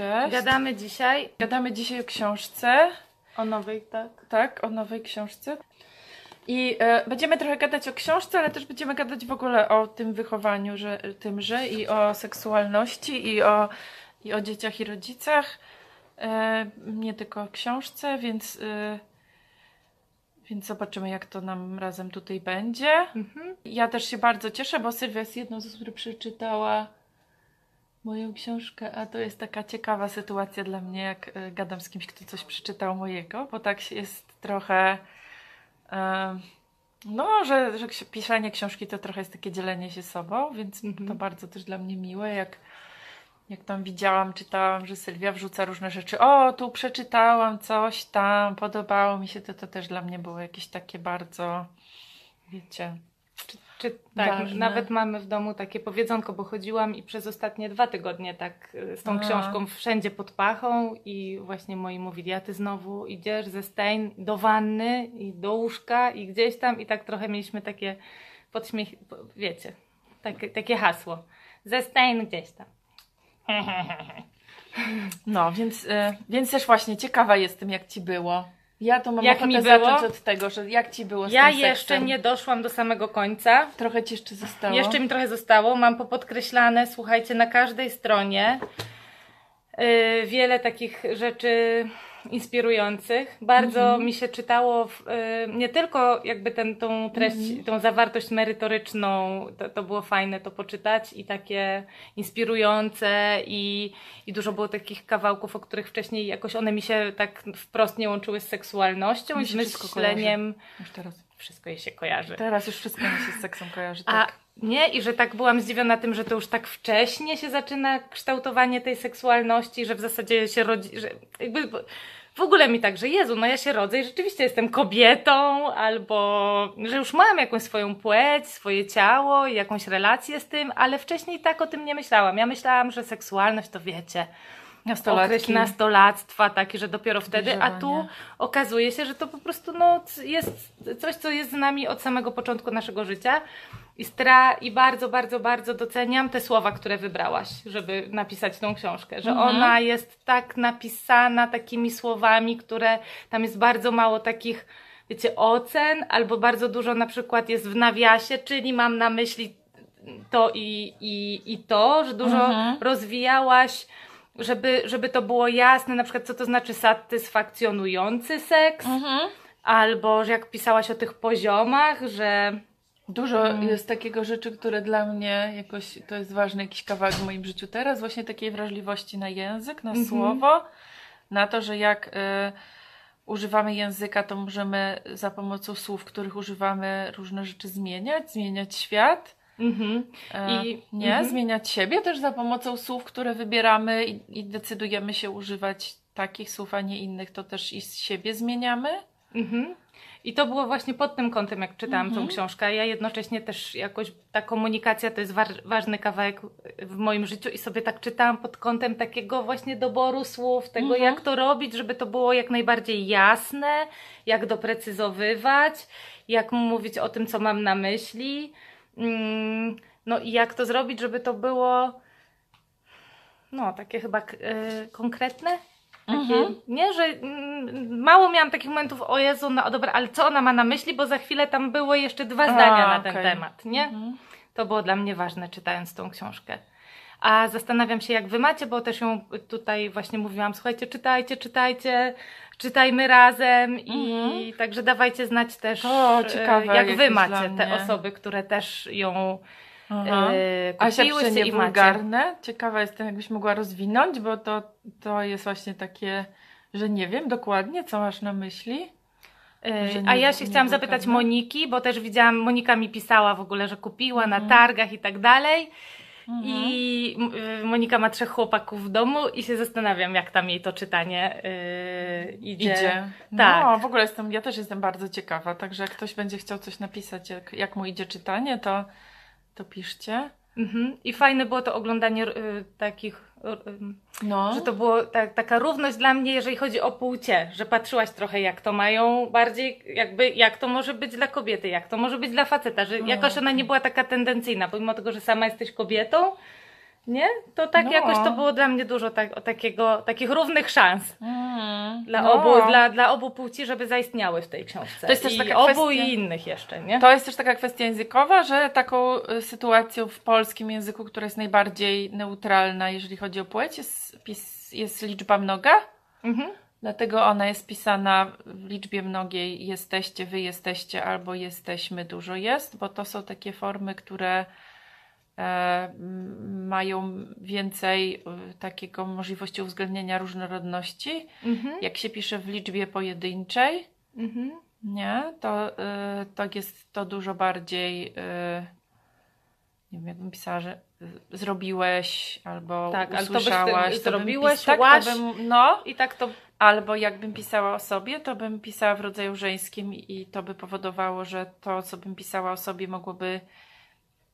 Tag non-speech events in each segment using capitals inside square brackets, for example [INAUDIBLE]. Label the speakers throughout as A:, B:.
A: Cześć.
B: Gadamy dzisiaj
A: Gadamy dzisiaj o książce,
B: o nowej, tak?
A: tak, o nowej książce. I e, będziemy trochę gadać o książce, ale też będziemy gadać w ogóle o tym wychowaniu, że, tymże i o seksualności i o, i o dzieciach i rodzicach. E, nie tylko o książce, więc, e, więc zobaczymy, jak to nam razem tutaj będzie.
B: Mhm.
A: Ja też się bardzo cieszę, bo Sylwia jest jedną z osób, która przeczytała moją książkę, a to jest taka ciekawa sytuacja dla mnie, jak e, gadam z kimś, kto coś przeczytał mojego, bo tak się jest trochę. no, że, że pisanie książki to trochę jest takie dzielenie się sobą, więc
B: Mhm.
A: to bardzo też dla mnie miłe, jak, jak tam widziałam, czytałam, że Sylwia wrzuca różne rzeczy. O, tu przeczytałam coś tam, podobało mi się to, to też dla mnie było jakieś takie bardzo, wiecie,
B: Czy tak,
A: Ważne.
B: nawet mamy w domu takie powiedzonko, bo chodziłam i przez ostatnie dwa tygodnie tak y, z tą
A: A.
B: książką wszędzie pod pachą i właśnie moi mówili, a ty znowu idziesz ze Stein do wanny i do łóżka i gdzieś tam i tak trochę mieliśmy takie podśmiech, po- wiecie, takie, takie hasło. Ze Stein gdzieś tam. [LAUGHS]
A: No, więc, y, więc też właśnie ciekawa jestem, jak ci było. Ja to mam
B: Jak mi było?
A: zacząć od tego, że jak ci było z
B: Ja
A: tym
B: jeszcze nie doszłam do samego końca.
A: Trochę ci jeszcze zostało.
B: Jeszcze mi trochę zostało. Mam popodkreślane, słuchajcie, na każdej stronie yy, wiele takich rzeczy inspirujących. Bardzo
A: Mhm.
B: mi się czytało w, yy, nie tylko jakby ten, tą treść,
A: Mhm.
B: tą zawartość merytoryczną, to, to było fajne to poczytać i takie inspirujące i, i dużo było takich kawałków, o których wcześniej jakoś one mi się tak wprost nie łączyły z seksualnością
A: Mi
B: i z myśleniem.
A: Już teraz.
B: Wszystko jej się kojarzy.
A: Teraz już wszystko mi się z seksem kojarzy,
B: A
A: tak.
B: Nie, i że tak byłam zdziwiona tym, że to już tak wcześnie się zaczyna kształtowanie tej seksualności, że w zasadzie się rodzi, że jakby w ogóle mi tak, że Jezu, no ja się rodzę i rzeczywiście jestem kobietą, albo że już mam jakąś swoją płeć, swoje ciało i jakąś relację z tym, ale wcześniej tak o tym nie myślałam. Ja myślałam, że seksualność to wiecie,
A: Nastolatki.
B: okres nastolactwa, taki, że dopiero wtedy, a tu okazuje się, że to po prostu no, jest coś, co jest z nami od samego początku naszego życia. I, stra, I bardzo, bardzo, bardzo doceniam te słowa, które wybrałaś, żeby napisać tą książkę. Że
A: Mhm.
B: ona jest tak napisana takimi słowami, które tam jest bardzo mało takich, wiecie, ocen, albo bardzo dużo na przykład jest w nawiasie, czyli mam na myśli to i, i, i to, że dużo
A: Mhm.
B: rozwijałaś, żeby, żeby to było jasne, na przykład co to znaczy satysfakcjonujący seks,
A: Mhm.
B: albo że jak pisałaś o tych poziomach, że
A: Dużo
B: Mm.
A: jest takiego rzeczy, które dla mnie jakoś to jest ważny jakiś kawałek w moim życiu teraz, właśnie takiej wrażliwości na język, na
B: Mhm.
A: słowo, na to, że jak y, używamy języka, to możemy za pomocą słów, których używamy, różne rzeczy zmieniać, zmieniać świat.
B: mhm.
A: E,
B: I-
A: nie,
B: mhm.
A: zmieniać siebie też za pomocą słów, które wybieramy i, i decydujemy się używać takich słów, a nie innych, to też i z siebie zmieniamy.
B: Mhm. I to było właśnie pod tym kątem, jak czytałam
A: Mhm.
B: tą książkę. Ja jednocześnie też jakoś ta komunikacja to jest wa- ważny kawałek w moim życiu i sobie tak czytałam pod kątem takiego właśnie doboru słów, tego
A: Mhm.
B: jak to robić, żeby to było jak najbardziej jasne, jak doprecyzowywać, jak mówić o tym, co mam na myśli. Mm, No i jak to zrobić, żeby to było no takie chyba y, konkretne. Takie,
A: Mhm.
B: Nie, że mm, mało miałam takich momentów, o Jezu, no dobra, ale co ona ma na myśli, bo za chwilę tam było jeszcze dwa
A: A,
B: zdania na ten temat, nie?
A: Mhm.
B: To było dla mnie ważne, czytając tą książkę. A zastanawiam się, jak wy macie, bo też ją tutaj właśnie mówiłam, słuchajcie, czytajcie, czytajcie, czytajmy razem i
A: Mhm.
B: także dawajcie znać też,
A: To
B: e,
A: ciekawe
B: jak wy macie te osoby, które też ją
A: Aha.
B: e,
A: Asia
B: kupiły
A: pisze
B: się i macie.
A: Ciekawa jestem, jakbyś mogła rozwinąć, bo to, to jest właśnie takie, że nie wiem dokładnie, co masz na myśli.
B: E,
A: Że
B: A
A: nie-
B: ja się
A: nie
B: chciałam zapytać? Moniki, bo też widziałam, Monika mi pisała w ogóle, że kupiła na
A: Mhm.
B: targach i tak dalej.
A: Mhm.
B: I y, Monika ma trzech chłopaków w domu i się zastanawiam, jak tam jej to czytanie yy, idzie.
A: Idzie.
B: Tak.
A: No, w ogóle jestem, ja też jestem bardzo ciekawa, także jak ktoś będzie chciał coś napisać, jak, jak mu idzie czytanie, to, to piszcie.
B: Mhm. I fajne było to oglądanie y, takich, y, y,
A: No.
B: że to było tak, taka równość dla mnie, jeżeli chodzi o płcie, że patrzyłaś trochę, jak to mają bardziej, jakby, jak to może być dla kobiety, jak to może być dla faceta, że
A: O,
B: jakoś ona nie była taka tendencyjna, pomimo tego, że sama jesteś kobietą, Nie? To tak
A: No.
B: jakoś to było dla mnie dużo tak, takiego, takich równych szans
A: Mm,
B: dla,
A: no.
B: obu, dla, dla obu płci, żeby zaistniały w tej książce.
A: To jest też
B: I
A: taka
B: obu
A: kwestia-
B: i innych jeszcze, nie?
A: To jest też taka kwestia językowa, że taką y, sytuacją w polskim języku, która jest najbardziej neutralna, jeżeli chodzi o płeć, jest, pis, jest liczba mnoga.
B: Mhm.
A: Dlatego ona jest pisana w liczbie mnogiej jesteście, wy jesteście albo jesteśmy, dużo jest, bo to są takie formy, które mają więcej y, takiego możliwości uwzględnienia różnorodności.
B: Mhm.
A: Jak się pisze w liczbie pojedynczej,
B: Mhm.
A: nie, to, y, to jest to dużo bardziej. Nie wiem, jakbym pisała, że zrobiłeś albo
B: Tak,
A: usłyszałaś. to
B: zrobiłeś,
A: tak,
B: łaś.
A: to bym, no,
B: I tak to
A: albo jakbym pisała o sobie, to bym pisała w rodzaju żeńskim i to by powodowało, że to, co bym pisała o sobie, mogłoby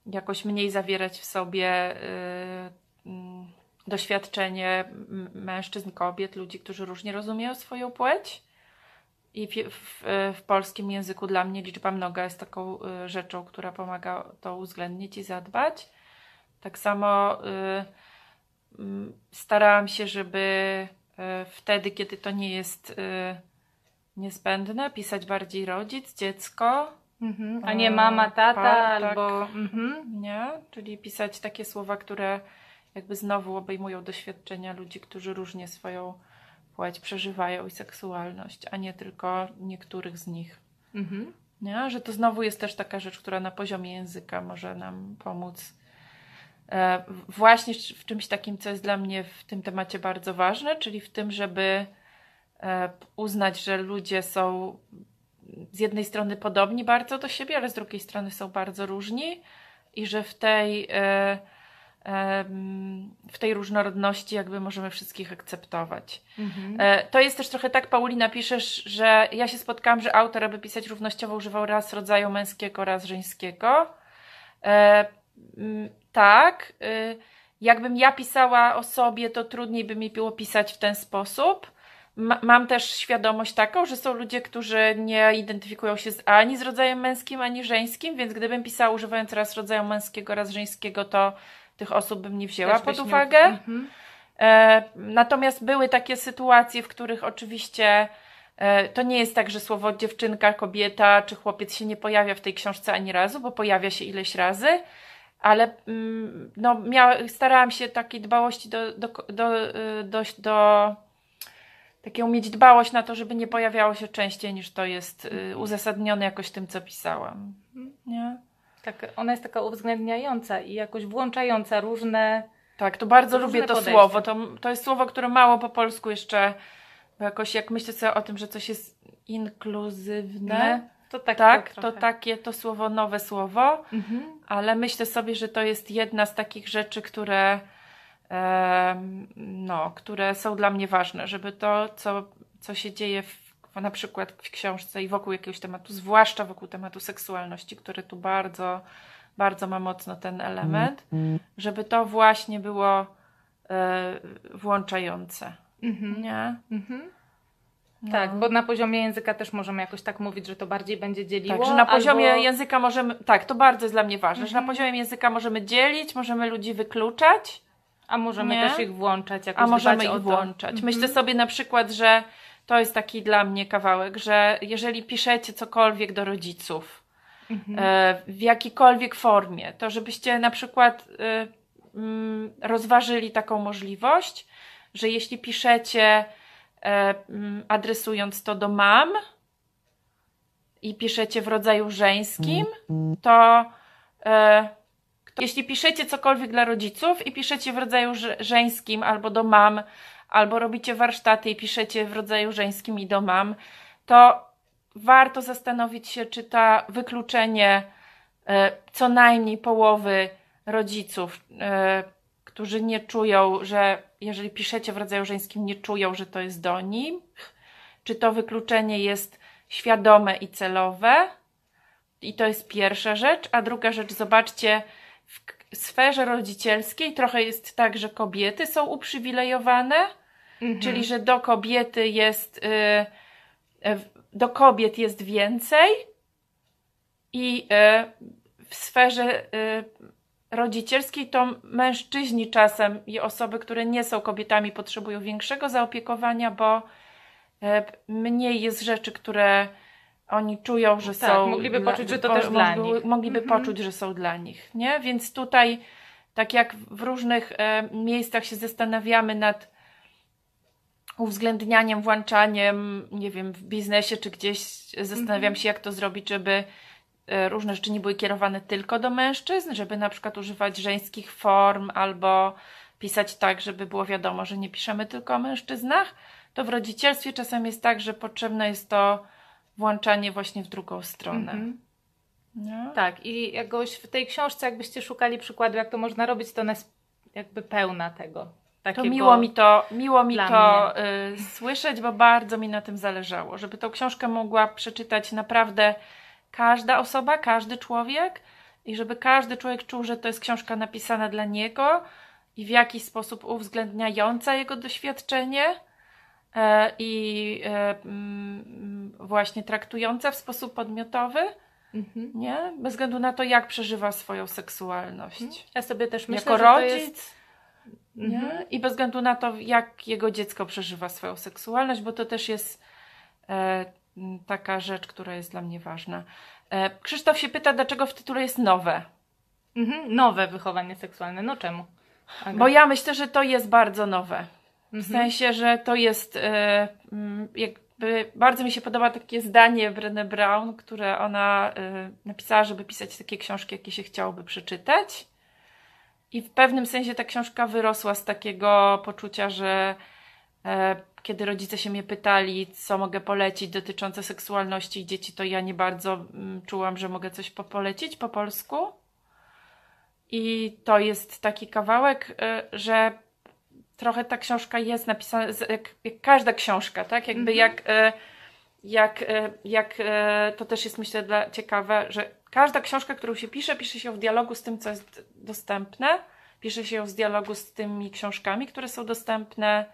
A: jakoś mniej zawierać w sobie y, mm, doświadczenie mężczyzn, kobiet, ludzi, którzy różnie rozumieją swoją płeć. I w, w, w polskim języku dla mnie liczba mnoga jest taką y, rzeczą, która pomaga to uwzględnić i zadbać. Tak samo y, mm, starałam się, żeby y, wtedy, kiedy to nie jest niezbędne, pisać bardziej rodzic, dziecko,
B: Mhm. A nie mama, tata
A: Par, tak.
B: albo. Mhm.
A: nie? Czyli pisać takie słowa, które jakby znowu obejmują doświadczenia ludzi, którzy różnie swoją płeć przeżywają i seksualność, a nie tylko niektórych z nich.
B: Mhm.
A: Nie? Że to znowu jest też taka rzecz, która na poziomie języka może nam pomóc. E, właśnie w czymś takim, co jest dla mnie w tym temacie bardzo ważne, czyli w tym, żeby e, uznać, że ludzie są z jednej strony podobni bardzo do siebie, ale z drugiej strony są bardzo różni i że w tej, e, w tej różnorodności jakby możemy wszystkich akceptować.
B: Mhm.
A: E, To jest też trochę tak, Paulina, piszesz, że ja się spotkałam, że autor, aby pisać równościowo, używał raz rodzaju męskiego, raz żeńskiego. E, tak. Jakbym ja pisała o sobie, to trudniej by mi było pisać w ten sposób. Ma- Mam też świadomość taką, że są ludzie, którzy nie identyfikują się z, ani z rodzajem męskim, ani żeńskim, więc gdybym pisała używając raz rodzaju męskiego, raz żeńskiego, to tych osób bym nie wzięła
B: Też
A: pod
B: byś nie-
A: uwagę.
B: Mhm.
A: E, natomiast były takie sytuacje, w których oczywiście e, to nie jest tak, że słowo dziewczynka, kobieta czy chłopiec się nie pojawia w tej książce ani razu, bo pojawia się ileś razy, ale mm, no, starałam się takiej dbałości do, do, do, y, do, do takiego mieć dbałość na to, żeby nie pojawiało się częściej niż to jest y, uzasadnione jakoś tym, co pisałam. Nie?
B: Tak, ona jest taka uwzględniająca i jakoś włączająca różne.
A: Tak, to bardzo lubię to
B: podejścia.
A: słowo. To, to jest słowo, które mało po polsku jeszcze, bo jakoś jak myślę sobie o tym, że coś jest inkluzywne,
B: To tak,
A: tak,
B: to,
A: to
B: trochę.
A: takie to słowo, nowe słowo,
B: Mhm.
A: ale myślę sobie, że to jest jedna z takich rzeczy, które, no, które są dla mnie ważne, żeby to, co, co się dzieje w, na przykład w książce i wokół jakiegoś tematu, zwłaszcza wokół tematu seksualności, który tu bardzo, bardzo ma mocno ten element, żeby to właśnie było e, włączające.
B: Mhm.
A: Nie?
B: Mhm.
A: No.
B: Tak, bo na poziomie języka też możemy jakoś tak mówić, że to bardziej będzie dzieliło.
A: Tak, że na poziomie
B: albo...
A: języka możemy, tak, to bardzo jest dla mnie ważne, że na
B: Mhm.
A: poziomie języka możemy dzielić, możemy ludzi wykluczać,
B: A możemy
A: Nie?
B: też ich włączać, jakoś
A: a możemy ich włączać.
B: Mhm.
A: Myślę sobie na przykład, że to jest taki dla mnie kawałek, że jeżeli piszecie cokolwiek do rodziców,
B: Mhm.
A: e, w jakiejkolwiek formie, to żebyście na przykład e, mm, rozważyli taką możliwość, że jeśli piszecie e, mm, adresując to do mam i piszecie w rodzaju żeńskim, e, to jeśli piszecie cokolwiek dla rodziców i piszecie w rodzaju żeńskim albo do mam, albo robicie warsztaty i piszecie w rodzaju żeńskim i do mam, to warto zastanowić się, czy to wykluczenie e, co najmniej połowy rodziców, e, którzy nie czują, że jeżeli piszecie w rodzaju żeńskim, nie czują, że to jest do nich, czy to wykluczenie jest świadome i celowe. I to jest pierwsza rzecz. A druga rzecz, zobaczcie, sferze rodzicielskiej trochę jest tak, że kobiety są uprzywilejowane,
B: Mhm.
A: czyli że do kobiety jest, y, y, do kobiet jest więcej i y, w sferze y, rodzicielskiej, to mężczyźni czasem i osoby, które nie są kobietami, potrzebują większego zaopiekowania, bo e, mniej jest rzeczy, które oni czują, że
B: Tak,
A: są.
B: mogliby poczuć, że to też dla
A: mogliby-
B: nich.
A: Mogliby
B: Mhm.
A: poczuć, że są dla nich, nie? Więc tutaj, tak jak w różnych e, miejscach się zastanawiamy nad uwzględnianiem, włączaniem, nie wiem, w biznesie czy gdzieś zastanawiam
B: Mhm.
A: się, jak to zrobić, żeby e, różne rzeczy nie były kierowane tylko do mężczyzn, żeby na przykład używać żeńskich form albo pisać tak, żeby było wiadomo, że nie piszemy tylko o mężczyznach, to w rodzicielstwie czasem jest tak, że potrzebne jest to włączanie właśnie w drugą stronę.
B: Mhm.
A: Nie?
B: Tak, i jakoś w tej książce, jakbyście szukali przykładu, jak to można robić, to ona jest jakby pełna tego.
A: To miło mi to, miło mi to y, słyszeć, bo bardzo mi na tym zależało, żeby tą książkę mogła przeczytać naprawdę każda osoba, każdy człowiek i żeby każdy człowiek czuł, że to jest książka napisana dla niego i w jakiś sposób uwzględniająca jego doświadczenie i e, mm, właśnie traktująca w sposób podmiotowy,
B: Mhm.
A: nie? Bez względu na to, jak przeżywa swoją seksualność.
B: Ja sobie też myślę,
A: jako
B: że to
A: rodzic,
B: jest...
A: nie?
B: Mhm.
A: I bez względu na to, jak jego dziecko przeżywa swoją seksualność, bo to też jest e, taka rzecz, która jest dla mnie ważna. E, Krzysztof się pyta, dlaczego w tytule jest nowe.
B: Mhm. Nowe wychowanie seksualne. No czemu? Aga?
A: Bo ja myślę, że to jest bardzo nowe. W
B: Mhm.
A: sensie, że to jest e, mm, jakby bardzo mi się podoba takie zdanie Brené Brown, które ona e, napisała, żeby pisać takie książki, jakie się chciałoby przeczytać. I w pewnym sensie ta książka wyrosła z takiego poczucia, że e, kiedy rodzice się mnie pytali, co mogę polecić dotyczące seksualności i dzieci, to ja nie bardzo mm, czułam, że mogę coś popolecić po polsku. I to jest taki kawałek, że trochę ta książka jest napisana, jak, jak każda książka, tak? Jakby
B: Mhm.
A: jak, e, jak, e, jak e, to też jest myślę dla, ciekawe, że każda książka, którą się pisze, pisze się w dialogu z tym, co jest dostępne. Pisze się ją w dialogu z tymi książkami, które są dostępne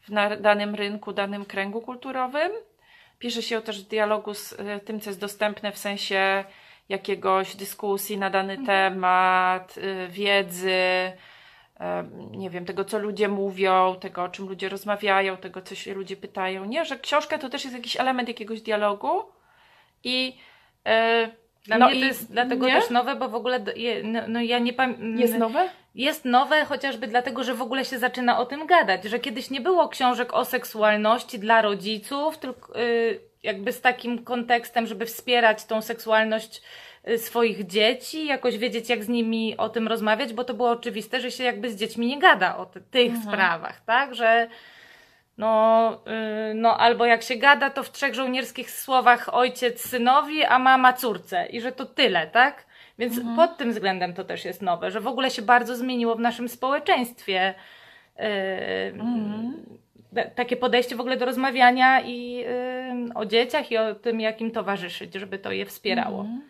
A: w na, danym rynku, danym kręgu kulturowym. Pisze się ją też w dialogu z tym, co jest dostępne w sensie jakiegoś dyskusji na dany temat, y, wiedzy, nie wiem, tego, co ludzie mówią, tego, o czym ludzie rozmawiają, tego, co się ludzie pytają. Nie, że książka to też jest jakiś element jakiegoś dialogu i e,
B: Dla
A: no
B: mnie to jest dlatego
A: nie?
B: też nowe, bo w ogóle no, no ja nie pamiętam.
A: jest nowe?
B: Jest nowe chociażby dlatego, że w ogóle się zaczyna o tym gadać, że kiedyś nie było książek o seksualności dla rodziców, tylko y, jakby z takim kontekstem, żeby wspierać tą seksualność swoich dzieci, jakoś wiedzieć, jak z nimi o tym rozmawiać, bo to było oczywiste, że się jakby z dziećmi nie gada o ty- tych
A: Mhm.
B: sprawach, tak? Że no, y, no albo jak się gada, to w trzech żołnierskich słowach ojciec synowi, a mama córce i że to tyle, tak? Więc
A: Mhm.
B: pod tym względem to też jest nowe, że w ogóle się bardzo zmieniło w naszym społeczeństwie. Yy,
A: Mhm.
B: Takie podejście w ogóle do rozmawiania i yy, o dzieciach i o tym, jak im towarzyszyć, żeby to je wspierało.
A: Mhm.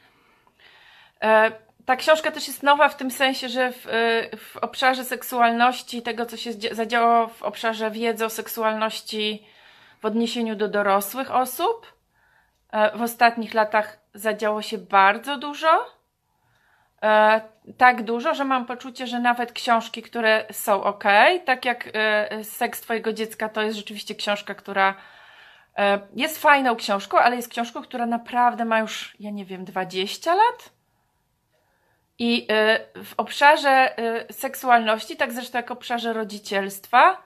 A: E, ta książka też jest nowa w tym sensie, że w, e, w obszarze seksualności, tego co się zadziało w obszarze wiedzy o seksualności w odniesieniu do dorosłych osób, e, w ostatnich latach zadziało się bardzo dużo. Tak dużo, że mam poczucie, że nawet książki, które są ok, tak jak Seks Twojego dziecka, to jest rzeczywiście książka, która jest fajną książką, ale jest książką, która naprawdę ma już, ja nie wiem, 20 lat. I y, w obszarze y, seksualności, tak zresztą jak w obszarze rodzicielstwa,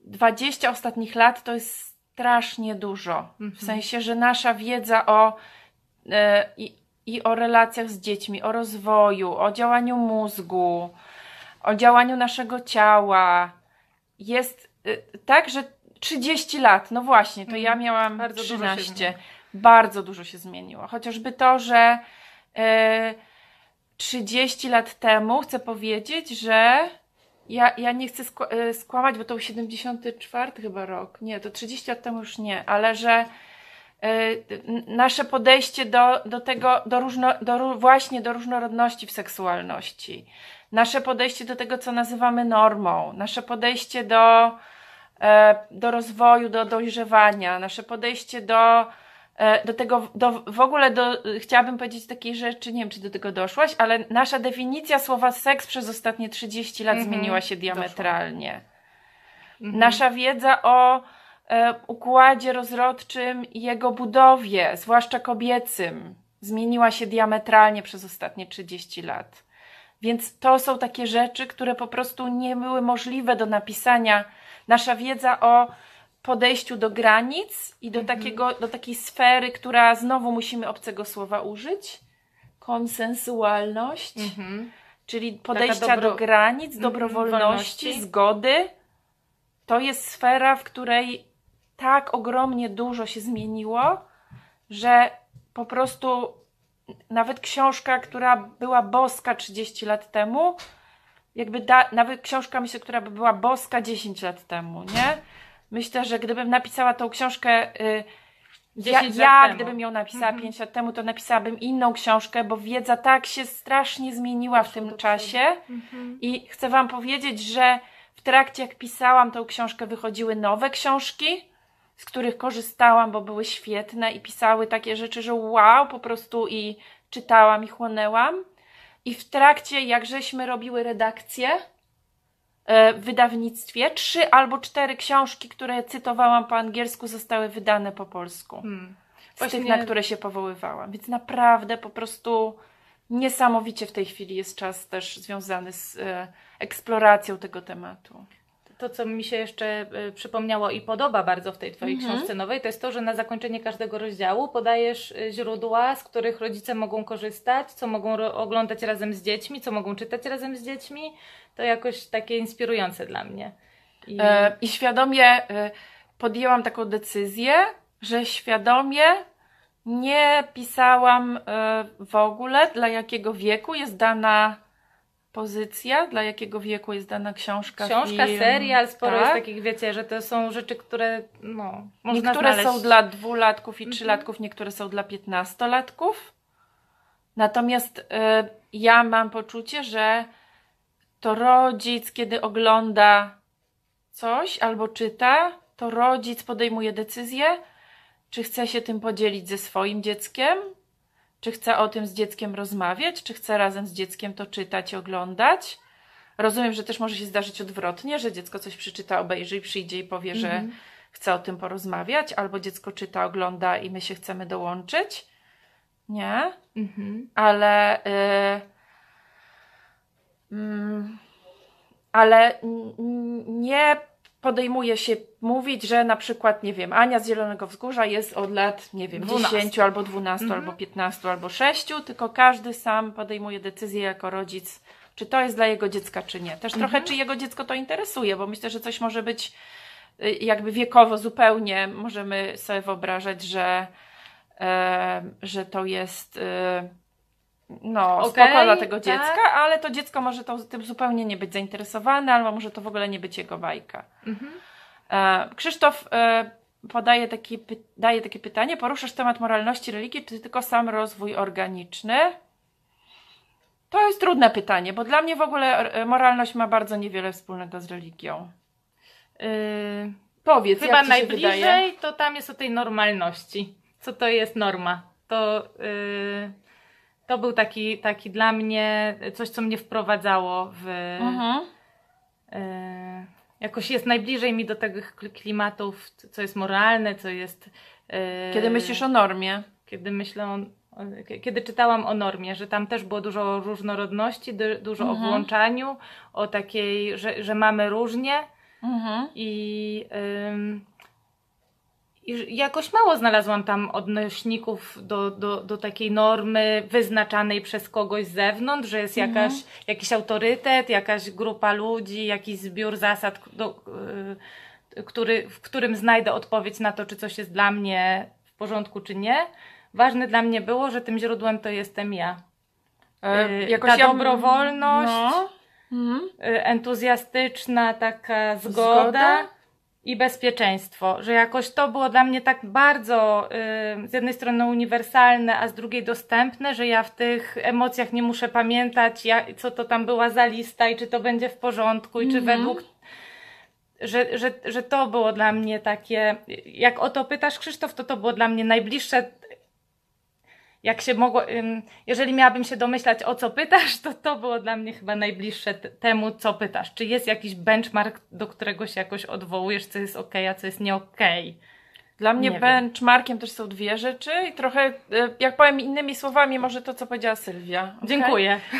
A: 20 ostatnich lat to jest strasznie dużo. W
B: Mhm.
A: sensie, że nasza wiedza o, y, i, i o relacjach z dziećmi, o rozwoju, o działaniu mózgu, o działaniu naszego ciała jest tak, że 30 lat, no właśnie, to ja miałam
B: Bardzo dużo się
A: 13.
B: zmieniło.
A: Bardzo dużo się zmieniło. Chociażby to, że y, 30 lat temu chcę powiedzieć, że ja, ja nie chcę y, skłamać, bo to był 74 chyba rok. Nie, to 30 lat temu już nie, ale że n- nasze podejście do, do tego, do różno, do, właśnie do różnorodności w seksualności, nasze podejście do tego, co nazywamy normą, nasze podejście do, e, do rozwoju, do dojrzewania, nasze podejście do E, Do tego, do, w ogóle do, chciałabym powiedzieć takiej rzeczy, nie wiem czy do tego doszłaś, ale nasza definicja słowa seks przez ostatnie 30 lat
B: Mhm,
A: zmieniła się diametralnie.
B: Mhm.
A: Nasza wiedza o e, układzie rozrodczym i jego budowie, zwłaszcza kobiecym, zmieniła się diametralnie przez ostatnie 30 lat. Więc to są takie rzeczy, które po prostu nie były możliwe do napisania. Nasza wiedza o podejściu do granic i do,
B: Mhm.
A: takiego, do takiej sfery, która znowu musimy obcego słowa użyć. Konsensualność,
B: Mhm.
A: czyli podejścia
B: dobro-
A: do granic,
B: Mhm,
A: dobrowolności,
B: wolności.
A: zgody. To jest sfera, w której tak ogromnie dużo się zmieniło, że po prostu nawet książka, która była boska 30 lat temu, jakby da, nawet książka, myślę, która by była boska 10 lat temu, nie? Myślę, że gdybym napisała tą książkę, y, ja,
B: 10 lat
A: ja gdybym ją napisała
B: Mhm.
A: 5 lat temu, to napisałabym inną książkę, bo wiedza tak się strasznie zmieniła w tym czasie.
B: Mhm.
A: I chcę Wam powiedzieć, że w trakcie, jak pisałam tą książkę, wychodziły nowe książki, z których korzystałam, bo były świetne i pisały takie rzeczy, że wow, po prostu i czytałam i chłonęłam. I w trakcie, jak żeśmy robiły redakcję w wydawnictwie, trzy albo cztery książki, które cytowałam po angielsku, zostały wydane po polsku.
B: Hmm.
A: Z tych,
B: Właśnie-
A: na które się powoływałam. Więc naprawdę po prostu niesamowicie w tej chwili jest czas też związany z e, eksploracją tego tematu.
B: To, co mi się jeszcze y, przypomniało i podoba bardzo w tej Twojej
A: Mhm.
B: książce nowej, to jest to, że na zakończenie każdego rozdziału podajesz y, źródła, z których rodzice mogą korzystać, co mogą oglądać razem z dziećmi, co mogą czytać razem z dziećmi. To jakoś takie inspirujące dla mnie. I...
A: E, I świadomie e, podjęłam taką decyzję, że świadomie nie pisałam e, w ogóle, dla jakiego wieku jest dana pozycja, dla jakiego wieku jest dana książka.
B: Książka,
A: film,
B: serial, sporo
A: tak?
B: jest takich, wiecie, że to są rzeczy, które no, można
A: Niektóre
B: znaleźć.
A: są dla dwulatków i
B: Mhm.
A: trzylatków, niektóre są dla piętnastolatków. Natomiast y, ja mam poczucie, że to rodzic, kiedy ogląda coś albo czyta, to rodzic podejmuje decyzję, czy chce się tym podzielić ze swoim dzieckiem, czy chce o tym z dzieckiem rozmawiać, czy chce razem z dzieckiem to czytać i oglądać. Rozumiem, że też może się zdarzyć odwrotnie, że dziecko coś przeczyta, obejrzy i przyjdzie i powie, że
B: Mhm.
A: chce o tym porozmawiać, albo dziecko czyta, ogląda i my się chcemy dołączyć. Nie,
B: Mhm.
A: ale. y, mm, ale nie podejmuje się mówić, że na przykład, nie wiem, Ania z Zielonego Wzgórza jest od lat, nie wiem,
B: 12.
A: 10 albo 12
B: Mhm.
A: albo 15 albo 6, tylko każdy sam podejmuje decyzję jako rodzic, czy to jest dla jego dziecka, czy nie. Też trochę,
B: Mhm.
A: czy jego dziecko to interesuje, bo myślę, że coś może być y, jakby wiekowo zupełnie możemy sobie wyobrażać, że, e, że to jest e, no,
B: Okej,
A: spoko dla tego
B: tak.
A: dziecka, ale to dziecko może to, tym zupełnie nie być zainteresowane, albo może to w ogóle nie być jego bajka.
B: Mhm.
A: E, Krzysztof e, podaje taki, py- daje takie pytanie, poruszasz temat moralności religii, czy tylko sam rozwój organiczny? To jest trudne pytanie, bo dla mnie w ogóle e, moralność ma bardzo niewiele wspólnego z religią.
B: Y,
A: Powiedz,
B: Chyba
A: jak ci się wydaje?
B: najbliżej to tam jest o tej normalności. Co to jest norma? To, y, to był taki, taki dla mnie coś, co mnie wprowadzało w.
A: Mhm.
B: y, jakoś jest najbliżej mi do tych kl- klimatów, co jest moralne, co jest. y,
A: Kiedy myślisz o normie?
B: Kiedy myślę o, kiedy czytałam o normie, że tam też było dużo różnorodności, du, dużo
A: Mhm.
B: o włączaniu, o takiej, że, że mamy różnie.
A: Mhm.
B: I, i jakoś mało znalazłam tam odnośników do, do, do takiej normy wyznaczanej przez kogoś z zewnątrz, że jest
A: Mhm.
B: jakaś, jakiś autorytet, jakaś grupa ludzi, jakiś zbiór zasad, do, który, w którym znajdę odpowiedź na to, czy coś jest dla mnie w porządku, czy nie. Ważne dla mnie było, że tym źródłem to jestem ja.
A: E,
B: Y,
A: jakoś
B: ta
A: ja-
B: dobrowolność,
A: No. Mhm.
B: y, entuzjastyczna taka zgoda,
A: Zgoda?
B: I bezpieczeństwo, że jakoś to było dla mnie tak bardzo y, z jednej strony uniwersalne, a z drugiej dostępne, że ja w tych emocjach nie muszę pamiętać, ja, co to tam była za lista i czy to będzie w porządku i czy
A: Mhm.
B: według że, że, że to było dla mnie takie, jak o to pytasz Krzysztof, to to było dla mnie najbliższe, jak się mogło, jeżeli miałabym się domyślać o co pytasz, to to było dla mnie chyba najbliższe temu, co pytasz. Czy jest jakiś benchmark, do którego się jakoś odwołujesz, co jest ok, a co jest nie okej?
A: Dla mnie
B: Nie wiem.
A: benchmarkiem też są dwie rzeczy i trochę, e, jak powiem innymi słowami, może to, co powiedziała Sylwia. okej?
B: Dziękuję. [LAUGHS]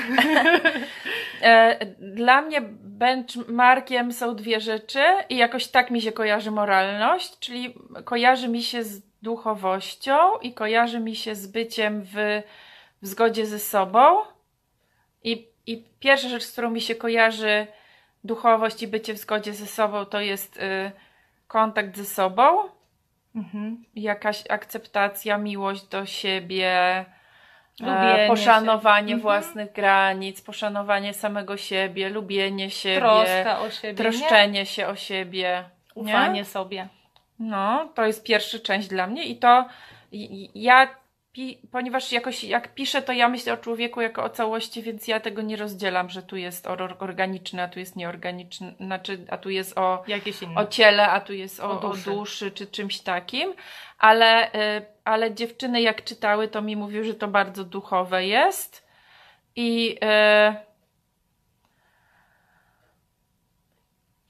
A: E, Dla mnie benchmarkiem są dwie rzeczy i jakoś tak mi się kojarzy moralność, czyli kojarzy mi się z duchowością i kojarzy mi się z byciem w, w zgodzie ze sobą. I, I pierwsza rzecz, z którą mi się kojarzy duchowość i bycie w zgodzie ze sobą, to jest y, kontakt ze sobą,
B: Mhm.
A: jakaś akceptacja, miłość do siebie,
B: Lubienie
A: e, poszanowanie
B: się. Mhm.
A: własnych granic, poszanowanie samego siebie, lubienie siebie,
B: Troska o siebie, nie?
A: troszczenie się o siebie. nie?
B: ufanie sobie.
A: No, to jest pierwsza część dla mnie i to ja, ponieważ jakoś jak piszę, to ja myślę o człowieku jako o całości, więc ja tego nie rozdzielam, że tu jest or- organiczny, a tu jest nieorganiczny, znaczy, a tu jest o,
B: Jakieś inne.
A: o ciele, a tu jest o,
B: O
A: o,
B: duszy.
A: duszy. czy czymś takim, ale, y, ale dziewczyny jak czytały, to mi mówiły, że to bardzo duchowe jest i y,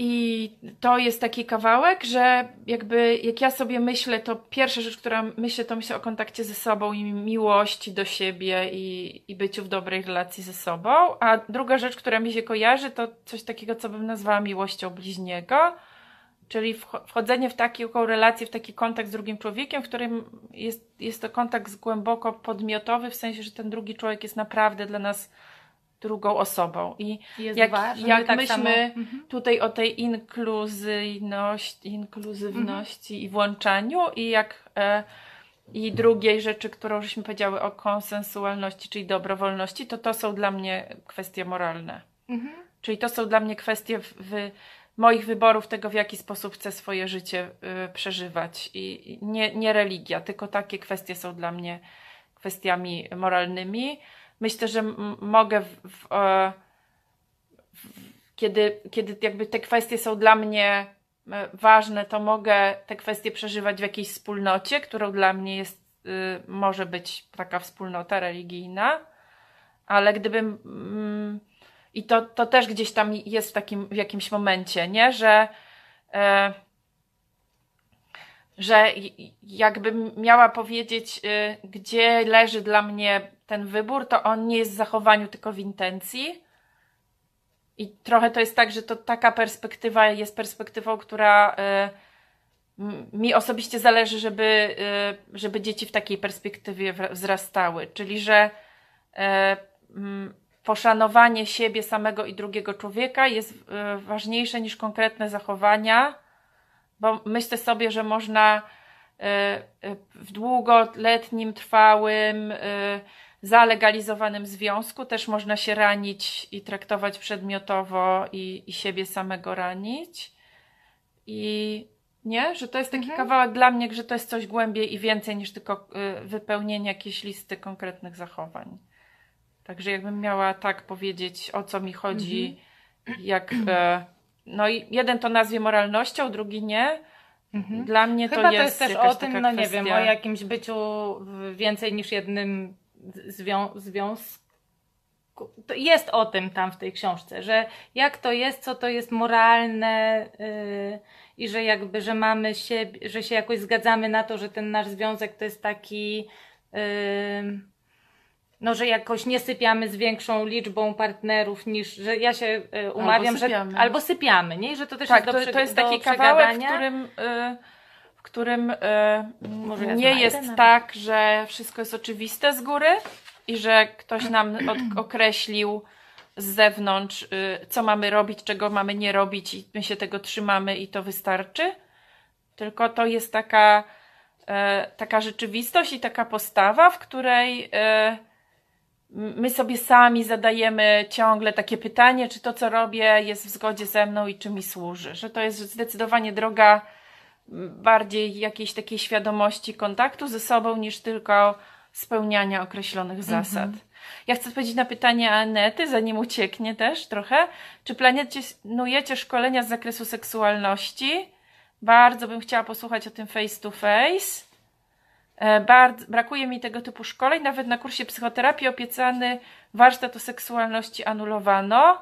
A: i to jest taki kawałek, że jakby jak ja sobie myślę, to pierwsza rzecz, która myślę, to myślę o kontakcie ze sobą i miłości do siebie i, i byciu w dobrej relacji ze sobą. A druga rzecz, która mi się kojarzy, to coś takiego, co bym nazwała miłością bliźniego. Czyli wch- wchodzenie w taką relację, w taki kontakt z drugim człowiekiem, w którym jest, jest to kontakt głęboko podmiotowy, w sensie, że ten drugi człowiek jest naprawdę dla nas drugą osobą. I
B: Jest
A: jak,
B: ważny,
A: jak
B: tak
A: myśmy
B: samo. Mhm.
A: tutaj o tej inkluzyjności, inkluzywności i włączaniu i jak e, i drugiej rzeczy, którą żeśmy powiedziały o konsensualności, czyli dobrowolności, to to są dla mnie kwestie moralne.
B: Mhm.
A: Czyli to są dla mnie kwestie w, w moich wyborów tego, w jaki sposób chcę swoje życie y, przeżywać. I i nie, nie religia, tylko takie kwestie są dla mnie kwestiami moralnymi. Myślę, że mogę w, w, e, w, kiedy, kiedy jakby te kwestie są dla mnie e, ważne, to mogę te kwestie przeżywać w jakiejś wspólnocie, którą dla mnie jest, y, może być taka wspólnota religijna, ale gdybym mm, i to, to też gdzieś tam jest w takim w jakimś momencie, nie? Że, e, że jakbym miała powiedzieć, y, gdzie leży dla mnie ten wybór, to on nie jest w zachowaniu, tylko w intencji. I trochę to jest tak, że to taka perspektywa jest perspektywą, która y, mi osobiście zależy, żeby, y, żeby dzieci w takiej perspektywie wzrastały. Czyli, że mm, poszanowanie siebie samego i drugiego człowieka jest ważniejsze niż konkretne zachowania, bo myślę sobie, że można w długoletnim, trwałym, zalegalizowanym związku też można się ranić i traktować przedmiotowo i, i siebie samego ranić. I nie, że to jest taki
B: Mhm.
A: kawałek dla mnie, że to jest coś głębiej i więcej niż tylko y, wypełnienie jakiejś listy konkretnych zachowań. Także jakbym miała tak powiedzieć, o co mi chodzi, jak. E, no i jeden to nazwie moralnością, drugi nie.
B: Mhm.
A: Dla mnie
B: Chyba
A: to
B: to
A: jest,
B: jest też o tym, no nie
A: kwestia.
B: wiem, o jakimś byciu więcej niż jednym zwią- związku. Jest o tym tam w tej książce, że jak to jest, co to jest moralne yy, i że jakby, że mamy się, że się jakoś zgadzamy na to, że ten nasz związek to jest taki yy, no, że jakoś nie sypiamy z większą liczbą partnerów niż, że ja się yy, umawiam, że
A: sypiamy.
B: albo sypiamy, nie? I że to też
A: Tak,
B: jest do,
A: to, to jest
B: do
A: taki kawałek, w którym, y, w którym y, nie jest tak, że wszystko jest oczywiste z góry i że ktoś nam [CLEARS THROAT] określił z zewnątrz, y, co mamy robić, czego mamy nie robić i my się tego trzymamy i to wystarczy. Tylko to jest taka, e, taka rzeczywistość i taka postawa, w której e, my sobie sami zadajemy ciągle takie pytanie, czy to, co robię, jest w zgodzie ze mną i czy mi służy. Że to jest zdecydowanie droga bardziej jakiejś takiej świadomości kontaktu ze sobą, niż tylko spełniania określonych zasad. Ja chcę odpowiedzieć na pytanie Anety, zanim ucieknie też trochę. Czy planujecie szkolenia z zakresu seksualności? Bardzo bym chciała posłuchać o tym face to face. E, Bardzo, brakuje mi tego typu szkoleń. Nawet na kursie psychoterapii opiecany warsztat o seksualności anulowano.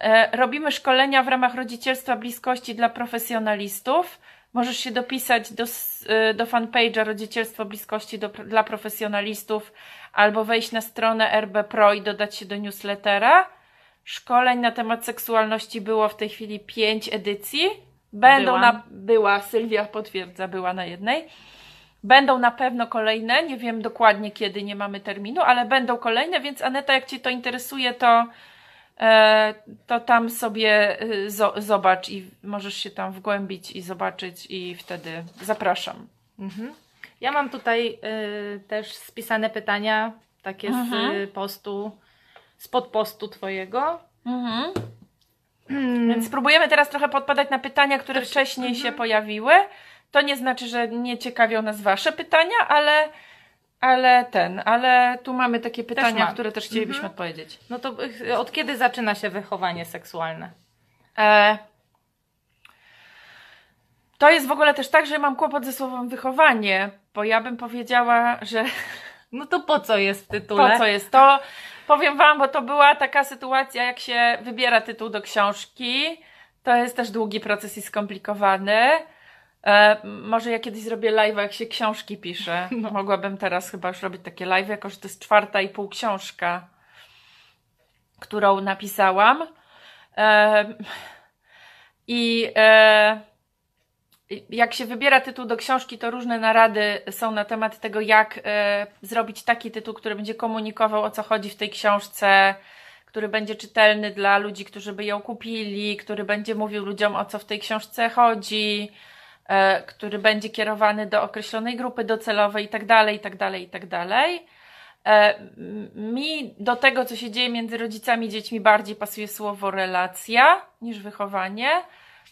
A: E, Robimy szkolenia w ramach rodzicielstwa bliskości dla profesjonalistów. Możesz się dopisać do, e, do fanpage'a Rodzicielstwo Bliskości do, dla profesjonalistów albo wejść na stronę RB Pro i dodać się do newslettera. Szkoleń na temat seksualności było w tej chwili pięć edycji. Będą
B: Byłam.
A: na. Była, Sylwia potwierdza, była na jednej. Będą na pewno kolejne, nie wiem dokładnie kiedy, nie mamy terminu, ale będą kolejne, więc Aneta, jak Cię to interesuje, to, to tam sobie y, zo- zobacz i możesz się tam wgłębić i zobaczyć i wtedy zapraszam.
B: Mhm. Ja mam tutaj y, też spisane pytania, takie z
A: Mhm.
B: y, postu, spod postu twojego.
A: Mhm.
B: Mm.
A: Więc spróbujemy teraz trochę podpadać na pytania, które wcześniej się pojawiły. To nie znaczy, że nie ciekawią nas Wasze pytania, ale, ale ten, ale tu mamy takie pytania,
B: mam.
A: które też chcielibyśmy
B: Mhm.
A: odpowiedzieć.
B: No to y, od kiedy zaczyna się wychowanie seksualne?
A: E, to jest w ogóle też tak, że mam kłopot ze słowem wychowanie, bo ja bym powiedziała, że [LAUGHS]
B: No to po co jest w tytule?
A: po co jest to? Powiem Wam, bo to była taka sytuacja, jak się wybiera tytuł do książki. To jest też długi proces i skomplikowany. E, może ja kiedyś zrobię live, jak się książki pisze.
B: No.
A: Mogłabym teraz chyba już robić takie live, jako że to jest czwarta i pół książka, którą napisałam. E, I e, jak się wybiera tytuł do książki, to różne narady są na temat tego, jak e, zrobić taki tytuł, który będzie komunikował o co chodzi w tej książce, który będzie czytelny dla ludzi, którzy by ją kupili, który będzie mówił ludziom o co w tej książce chodzi, który będzie kierowany do określonej grupy docelowej itd., itd., itd. E, Mi do tego, co się dzieje między rodzicami i dziećmi, bardziej pasuje słowo relacja niż wychowanie.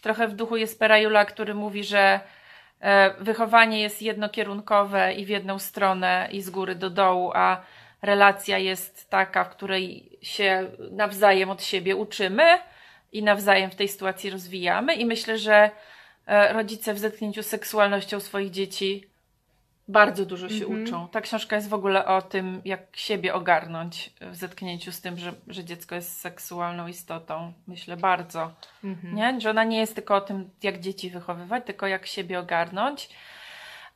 A: Trochę w duchu jest Perajula, który mówi, że e, wychowanie jest jednokierunkowe i w jedną stronę i z góry do dołu, a relacja jest taka, w której się nawzajem od siebie uczymy i nawzajem w tej sytuacji rozwijamy. I myślę, że e, rodzice w zetknięciu z seksualnością swoich dzieci bardzo dużo się
B: Mhm.
A: uczą. Ta książka jest w ogóle o tym, jak siebie ogarnąć w zetknięciu z tym, że, że dziecko jest seksualną istotą. Myślę bardzo.
B: Mhm.
A: Nie? Że ona nie jest tylko o tym, jak dzieci wychowywać, tylko jak siebie ogarnąć.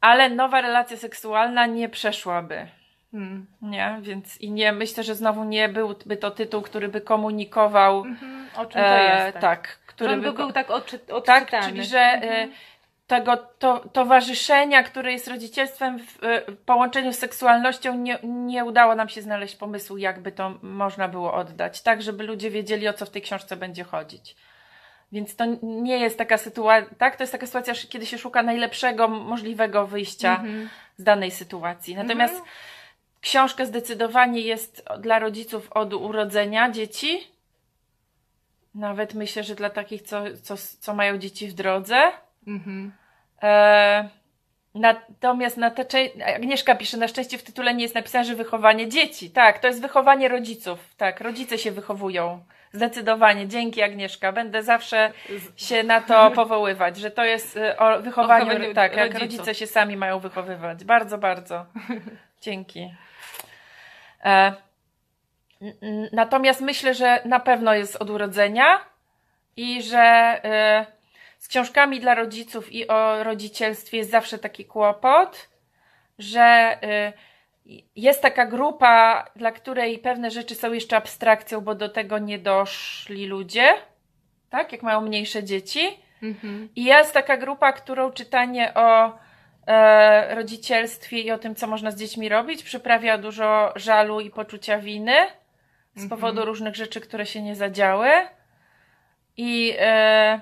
A: Ale nowa relacja seksualna nie przeszłaby.
B: Mm.
A: Nie? Więc i nie, myślę, że znowu nie byłby to tytuł, który by komunikował.
B: Mhm. O czym to
A: e,
B: jest?
A: tak,
B: Który
A: który
B: by
A: by,
B: był tak odczy,
A: tak,
B: odczytany.
A: czyli że e,
B: Mhm.
A: tego to, towarzyszenia, które jest rodzicielstwem w e, połączeniu z seksualnością, nie, nie udało nam się znaleźć pomysłu, jakby to można było oddać, tak, żeby ludzie wiedzieli, o co w tej książce będzie chodzić. Więc to nie jest taka sytuacja, tak? To jest taka sytuacja, kiedy się szuka najlepszego możliwego wyjścia
B: Mhm.
A: z danej sytuacji. Natomiast
B: Mhm.
A: książka zdecydowanie jest dla rodziców od urodzenia dzieci. Nawet myślę, że dla takich, co, co, co mają dzieci w drodze.
B: Mhm.
A: E, natomiast na te, Agnieszka pisze, na szczęście w tytule nie jest napisane, że wychowanie dzieci. Tak, to jest wychowanie rodziców. Tak, rodzice się wychowują. Zdecydowanie. Dzięki Agnieszka. Będę zawsze się na to [LAUGHS] powoływać, że to jest e, o wychowaniu,
B: wychowaniu
A: tak, jak rodzice się sami mają wychowywać. Bardzo, bardzo. [LAUGHS] Dzięki. E, natomiast myślę, że na pewno jest od urodzenia i że e, z książkami dla rodziców i o rodzicielstwie jest zawsze taki kłopot, że e, jest taka grupa, dla której pewne rzeczy są jeszcze abstrakcją, bo do tego nie doszli ludzie, tak, jak mają mniejsze dzieci.
B: Mhm.
A: I jest taka grupa, którą czytanie o e, rodzicielstwie i o tym, co można z dziećmi robić, przyprawia dużo żalu i poczucia winy z
B: Mhm.
A: powodu różnych rzeczy, które się nie zadziały. I e,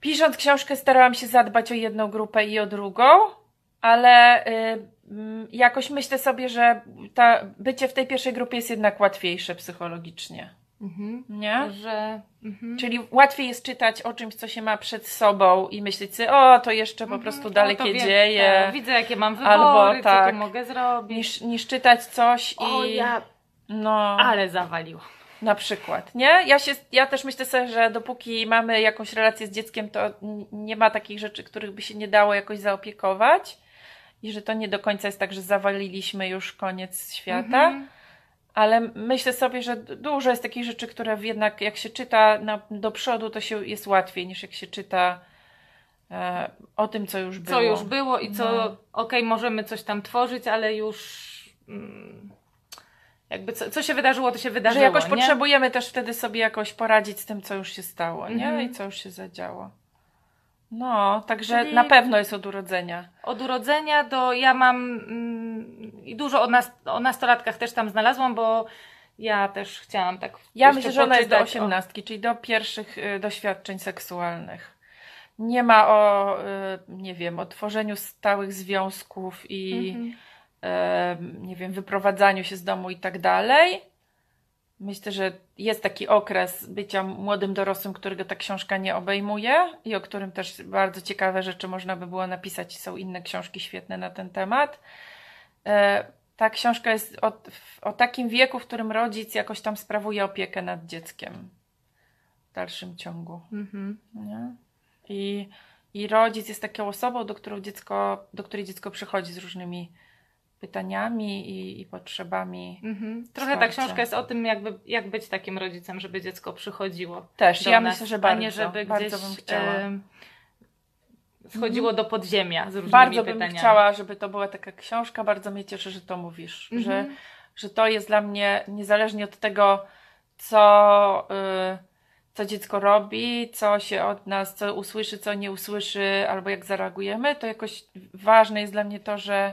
A: pisząc książkę, starałam się zadbać o jedną grupę i o drugą, ale e, jakoś myślę sobie, że ta, bycie w tej pierwszej grupie jest jednak łatwiejsze psychologicznie.
B: Mhm.
A: nie?
B: Że... Mhm.
A: Czyli łatwiej jest czytać o czymś, co się ma przed sobą i myśleć sobie, o, to jeszcze po prostu
B: Mhm.
A: dalekie
B: O, to wiem,
A: dzieje,
B: tak, widzę, jakie mam wybory,
A: Albo
B: co
A: tak.
B: tu mogę zrobić.
A: niż, niż czytać coś
B: O,
A: i...
B: ja...
A: No,
B: Ale zawaliło.
A: na przykład, nie? Ja, się, ja też myślę sobie, że dopóki mamy jakąś relację z dzieckiem, to nie ma takich rzeczy, których by się nie dało jakoś zaopiekować i że to nie do końca jest tak, że zawaliliśmy już koniec świata.
B: Mhm.
A: Ale myślę sobie, że dużo jest takich rzeczy, które jednak jak się czyta na, do przodu, to się jest łatwiej niż jak się czyta e, o tym, co już było.
B: Co już było i co,
A: No.
B: okej, możemy coś tam tworzyć, ale już mm, jakby co, co się wydarzyło, to się
A: Że
B: wydarzyło,
A: jakoś
B: nie?
A: potrzebujemy też wtedy sobie jakoś poradzić z tym, co już się stało, nie?
B: Mhm.
A: I co już się zadziało. No, także
B: Czyli-
A: na pewno jest od urodzenia.
B: Od urodzenia do, ja mam mm, i dużo o, nas, o nastolatkach też tam znalazłam, bo ja też chciałam tak
A: Ja myślę, że ona jest do osiemnastki, czyli do pierwszych y, doświadczeń seksualnych. Nie ma o, y, nie wiem, o tworzeniu stałych związków i
B: Mhm.
A: Nie wiem, wyprowadzaniu się z domu i tak dalej. Myślę, że jest taki okres bycia młodym dorosłym, którego ta książka nie obejmuje i o którym też bardzo ciekawe rzeczy można by było napisać. Są inne książki świetne na ten temat. E, Ta książka jest o, o takim wieku, w którym rodzic jakoś tam sprawuje opiekę nad dzieckiem w dalszym ciągu.
B: Mhm.
A: Nie? I, I rodzic jest taką osobą, do, dziecko, do której dziecko przychodzi z różnymi pytaniami i, i potrzebami.
B: Mhm. Trochę ta książka jest o tym, jakby, jak być takim rodzicem, żeby dziecko przychodziło.
A: Też, ja
B: nas,
A: myślę, że
B: a
A: bardzo,
B: nie żeby
A: bardzo
B: gdzieś
A: bym chciała.
B: em, wchodziło do podziemia z różnymi
A: Bardzo bym
B: pytaniami.
A: chciała, żeby to była taka książka. Bardzo mnie cieszy, że to mówisz. Że,
B: Mhm.
A: że to jest dla mnie, niezależnie od tego, co, y, co dziecko robi, co się od nas, co usłyszy, co nie usłyszy, albo jak zareagujemy, to jakoś ważne jest dla mnie to, że e,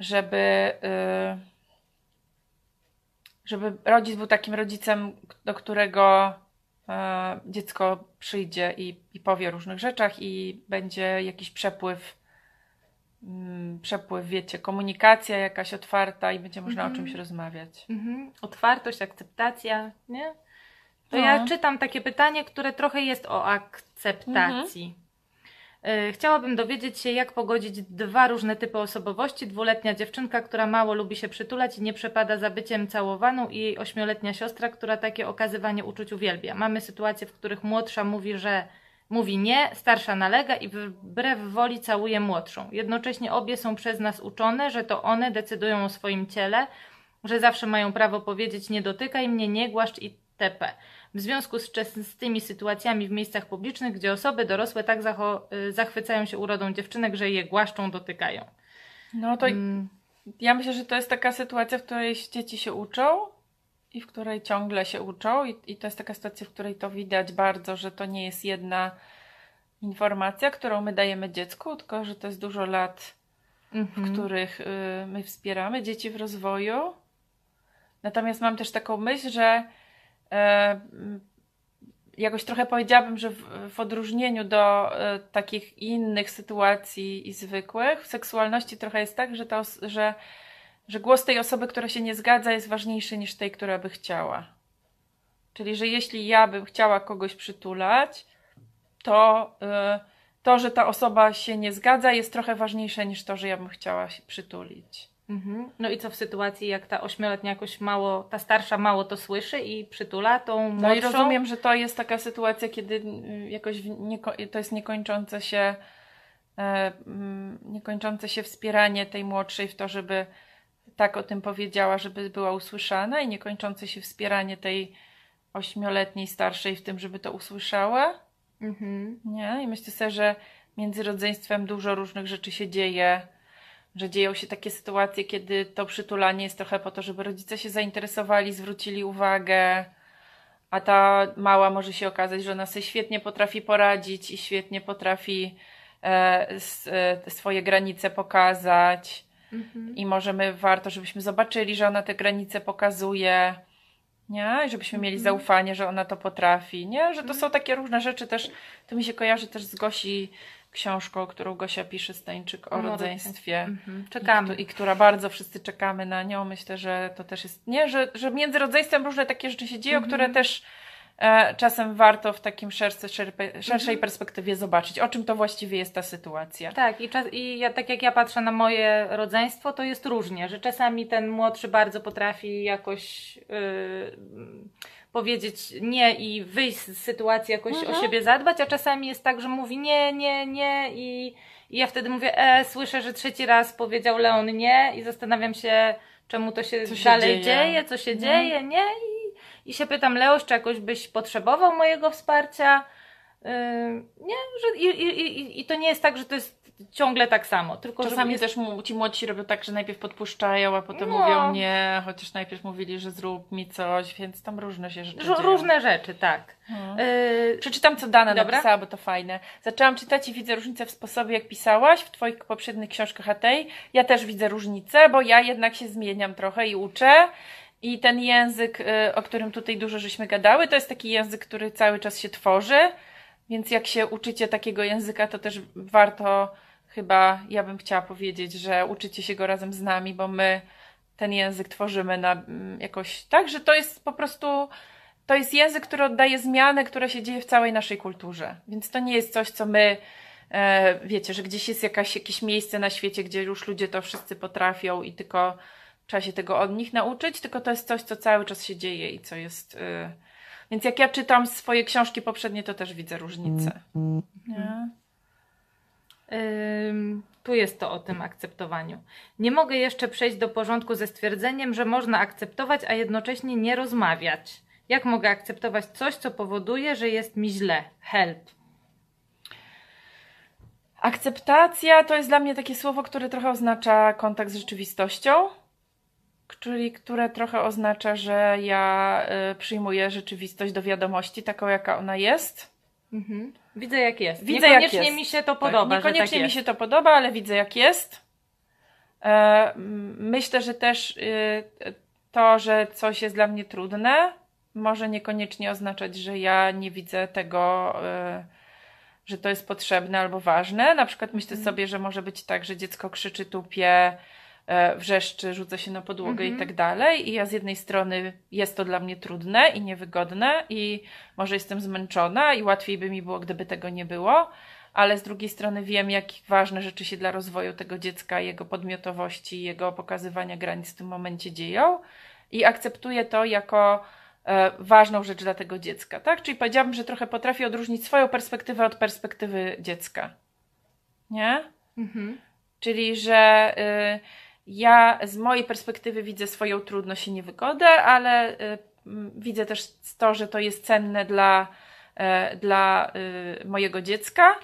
A: żeby, y, żeby rodzic był takim rodzicem, do którego e, dziecko przyjdzie i, i powie o różnych rzeczach i będzie jakiś przepływ, mm, przepływ, wiecie, komunikacja jakaś otwarta i będzie można
B: Mhm.
A: o czymś rozmawiać.
B: Mhm. Otwartość, akceptacja, nie? To
A: No.
B: ja czytam takie pytanie, które trochę jest o akceptacji. Y, Chciałabym dowiedzieć się, jak pogodzić dwa różne typy osobowości. Dwuletnia dziewczynka, która mało lubi się przytulać i nie przepada za byciem całowaną i jej ośmioletnia siostra, która takie okazywanie uczuć uwielbia. Mamy sytuacje, w których młodsza mówi, że mówi nie, starsza nalega i wbrew woli całuje młodszą. Jednocześnie obie są przez nas uczone, że to one decydują o swoim ciele, że zawsze mają prawo powiedzieć nie dotykaj mnie, nie głaszcz itp. W związku z częstymi sytuacjami w miejscach publicznych, gdzie osoby dorosłe tak y, zachwycają się urodą dziewczynek, że je głaszczą, dotykają.
A: No to
B: Mm,
A: ja myślę, że to jest taka sytuacja, w której dzieci się uczą i w której ciągle się uczą i, i to jest taka sytuacja, w której to widać bardzo, że to nie jest jedna informacja, którą my dajemy dziecku, tylko że to jest dużo lat w
B: mhm.
A: których y, my wspieramy dzieci w rozwoju. Natomiast mam też taką myśl, że jakoś trochę powiedziałabym, że w, w odróżnieniu do e, takich innych sytuacji i zwykłych, w seksualności trochę jest tak, że, ta że, że głos tej osoby, która się nie zgadza, jest ważniejszy niż tej, która by chciała. Czyli, że jeśli ja bym chciała kogoś przytulać, to y, to, że ta osoba się nie zgadza, jest trochę ważniejsze niż to, że ja bym chciała się przytulić.
B: Mhm. No i co w sytuacji, jak ta ośmioletnia jakoś mało, ta starsza mało to słyszy i przytula tą młodszą?
A: No i rozumiem, że to jest taka sytuacja, kiedy y, jakoś to jest niekończące się e, mm, niekończące się wspieranie tej młodszej w to, żeby tak o tym powiedziała, żeby była usłyszana i niekończące się wspieranie tej ośmioletniej starszej w tym, żeby to usłyszała.
B: Mhm.
A: Nie? I myślę sobie, że między rodzeństwem dużo różnych rzeczy się dzieje, że dzieją się takie sytuacje, kiedy to przytulanie jest trochę po to, żeby rodzice się zainteresowali, zwrócili uwagę, a ta mała może się okazać, że ona sobie świetnie potrafi poradzić i świetnie potrafi e, e, swoje granice pokazać
B: Mhm.
A: i możemy, warto, żebyśmy zobaczyli, że ona te granice pokazuje Nie? I żebyśmy mieli
B: Mhm.
A: zaufanie, że ona to potrafi, nie? Że to są takie różne rzeczy też, to mi się kojarzy też z Gosi książką, którą Gosia pisze Stańczyk o rodzeństwie.
B: Mhm.
A: I,
B: Czekamy.
A: któ- I która bardzo wszyscy czekamy na nią. Myślę, że to też jest. Nie, że, że między rodzeństwem różne takie rzeczy się dzieją,
B: Mhm.
A: które też e, czasem warto w takim szerce, szerpe, szerszej
B: Mhm.
A: perspektywie zobaczyć, o czym to właściwie jest ta sytuacja.
B: Tak, i, czas, i ja, tak jak ja patrzę na moje rodzeństwo, to jest różnie, że czasami ten młodszy bardzo potrafi jakoś yy, powiedzieć nie i wyjść z sytuacji, jakoś
A: Mhm.
B: o siebie zadbać, a czasami jest tak, że mówi nie, nie, nie i, i ja wtedy mówię, e, słyszę, że trzeci raz powiedział Leon nie i zastanawiam się, czemu to się,
A: się
B: dalej
A: dzieje.
B: dzieje. co się
A: Mhm.
B: dzieje, nie? I, I się pytam, Leoś, czy jakoś byś potrzebował mojego wsparcia? Yy, nie, że i, i, i, i to nie jest tak, że to jest ciągle tak samo, tylko
A: Czasami
B: jest,
A: też mu, ci młodsi robią tak, że najpierw podpuszczają, a potem
B: No.
A: mówią nie, chociaż najpierw mówili, że zrób mi coś, więc tam różne się rzeczy
B: ró- różne rzeczy, tak.
A: Mhm.
B: Yy,
A: Przeczytam, co Dana
B: Dobra.
A: napisała, bo to fajne. Zaczęłam czytać i widzę różnicę w sposobie, jak pisałaś w Twoich poprzednich książkach a tej. Ja też widzę różnicę, bo ja jednak się zmieniam trochę i uczę. I ten język, y, o którym tutaj dużo żeśmy gadały, to jest taki język, który cały czas się tworzy. Więc jak się uczycie takiego języka, to też warto chyba, ja bym chciała powiedzieć, że uczycie się go razem z nami, bo my ten język tworzymy na mm, jakoś tak, że to jest po prostu to jest język, który oddaje zmiany, które się dzieje w całej naszej kulturze. Więc to nie jest coś, co my, e, wiecie, że gdzieś jest jakaś, jakieś miejsce na świecie, gdzie już ludzie to wszyscy potrafią i tylko trzeba się tego od nich nauczyć, tylko to jest coś, co cały czas się dzieje i co jest. E, więc jak ja czytam swoje książki poprzednie, to też widzę różnicę. Nie?
B: Ym, tu jest to o tym akceptowaniu. Nie mogę jeszcze przejść do porządku ze stwierdzeniem, że można akceptować, a jednocześnie nie rozmawiać. Jak mogę akceptować coś, co powoduje, że jest mi źle? Help.
A: Akceptacja to jest dla mnie takie słowo, które trochę oznacza kontakt z rzeczywistością, czyli które trochę oznacza, że ja y, przyjmuję rzeczywistość do wiadomości taką, jaka ona jest.
B: Mhm. Widzę jak jest.
A: Widzę, jak
B: Niekoniecznie
A: jest.
B: mi się to
A: Tak,
B: podoba.
A: Niekoniecznie
B: że tak
A: mi się to podoba, ale widzę jak jest. E, myślę, że też y, to, że coś jest dla mnie trudne, może niekoniecznie oznaczać, że ja nie widzę tego, y, że to jest potrzebne albo ważne. Na przykład myślę
B: Mhm.
A: sobie, że może być tak, że dziecko krzyczy, tupie, wrzeszczy, rzuca się na podłogę
B: Mhm.
A: i tak dalej. I ja z jednej strony jest to dla mnie trudne i niewygodne i może jestem zmęczona i łatwiej by mi było, gdyby tego nie było, ale z drugiej strony wiem, jak ważne rzeczy się dla rozwoju tego dziecka, jego podmiotowości, jego pokazywania granic w tym momencie dzieją i akceptuję to jako e, ważną rzecz dla tego dziecka, tak? Czyli powiedziałabym, że trochę potrafię odróżnić swoją perspektywę od perspektywy dziecka. Nie?
B: Mhm.
A: Czyli, że y, ja z mojej perspektywy widzę swoją trudność i niewygodę, ale y, widzę też to, że to jest cenne dla, e, dla y, mojego dziecka.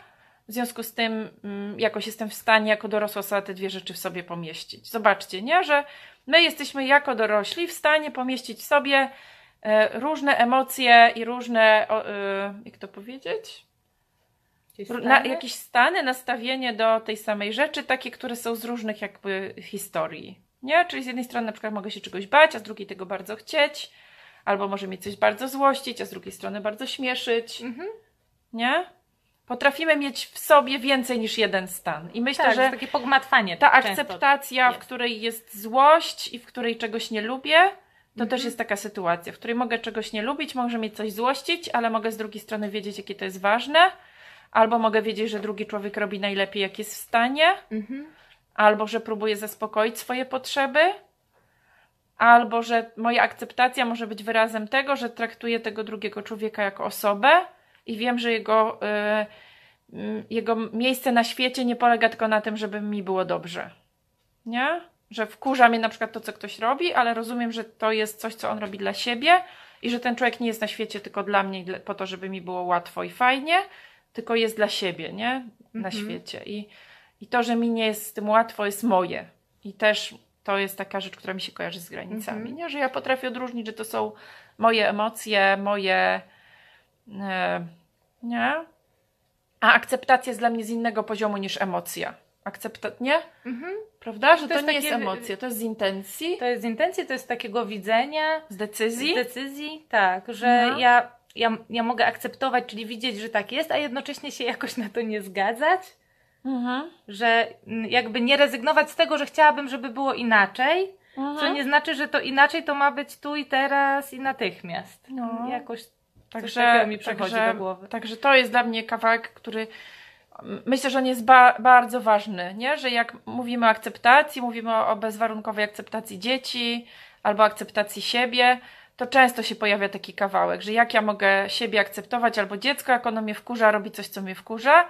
A: W związku z tym mm, jakoś jestem w stanie jako dorosła osoba te dwie rzeczy w sobie pomieścić. Zobaczcie, nie? Że my jesteśmy jako dorośli w stanie pomieścić w sobie e, różne emocje i różne, y, jak to powiedzieć? Na, jakieś stany, nastawienie do tej samej rzeczy, takie, które są z różnych jakby historii. Nie? Czyli z jednej strony na przykład mogę się czegoś bać, a z drugiej tego bardzo chcieć, albo może mnie coś bardzo złościć, a z drugiej strony bardzo śmieszyć.
B: Mhm.
A: Nie? Potrafimy mieć w sobie więcej niż jeden stan. I myślę,
B: Tak,
A: że
B: takie pogmatwanie.
A: ta akceptacja, w
B: jest.
A: której jest złość i w której czegoś nie lubię, to
B: Mhm.
A: też jest taka sytuacja, w której mogę czegoś nie lubić, może mnie coś złościć, ale mogę z drugiej strony wiedzieć, jakie to jest ważne, albo mogę wiedzieć, że drugi człowiek robi najlepiej, jak jest w stanie,
B: Mhm.
A: albo że próbuje zaspokoić swoje potrzeby, albo że moja akceptacja może być wyrazem tego, że traktuję tego drugiego człowieka jako osobę i wiem, że jego, y, y, jego miejsce na świecie nie polega tylko na tym, żeby mi było dobrze. Nie? Że wkurza mnie na przykład to, co ktoś robi, ale rozumiem, że to jest coś, co on robi dla siebie i że ten człowiek nie jest na świecie tylko dla mnie, po to, żeby mi było łatwo i fajnie, tylko jest dla siebie, nie? Na
B: Mhm.
A: świecie. I, I to, że mi nie jest z tym łatwo, jest moje. I też to jest taka rzecz, która mi się kojarzy z granicami,
B: Mhm.
A: nie? Że ja potrafię odróżnić, że to są moje emocje, moje... E, nie? A akceptacja jest dla mnie z innego poziomu niż emocja. akceptacja, nie?
B: Mhm.
A: Prawda? Że to,
B: To
A: nie
B: takie-
A: jest emocja, to jest z intencji,
B: To jest z intencji, to jest takiego widzenia,
A: z decyzji.
B: z decyzji, tak, że
A: No.
B: ja, ja, ja mogę akceptować, czyli widzieć, że tak jest, a jednocześnie się jakoś na to nie zgadzać,
A: Mhm.
B: że jakby nie rezygnować z tego, że chciałabym, żeby było inaczej, co
A: Mhm.
B: nie znaczy, że to inaczej to ma być tu i teraz i natychmiast.
A: No.
B: Jakoś
A: Także,
B: mi przychodzi
A: także,
B: do głowy.
A: Także to jest dla mnie kawałek, który myślę, że on jest ba- bardzo ważny, nie? Że jak mówimy o akceptacji, mówimy o, o bezwarunkowej akceptacji dzieci albo akceptacji siebie, to często się pojawia taki kawałek, że jak ja mogę siebie akceptować albo dziecko, jak ono mnie wkurza, robi coś, co mnie wkurza,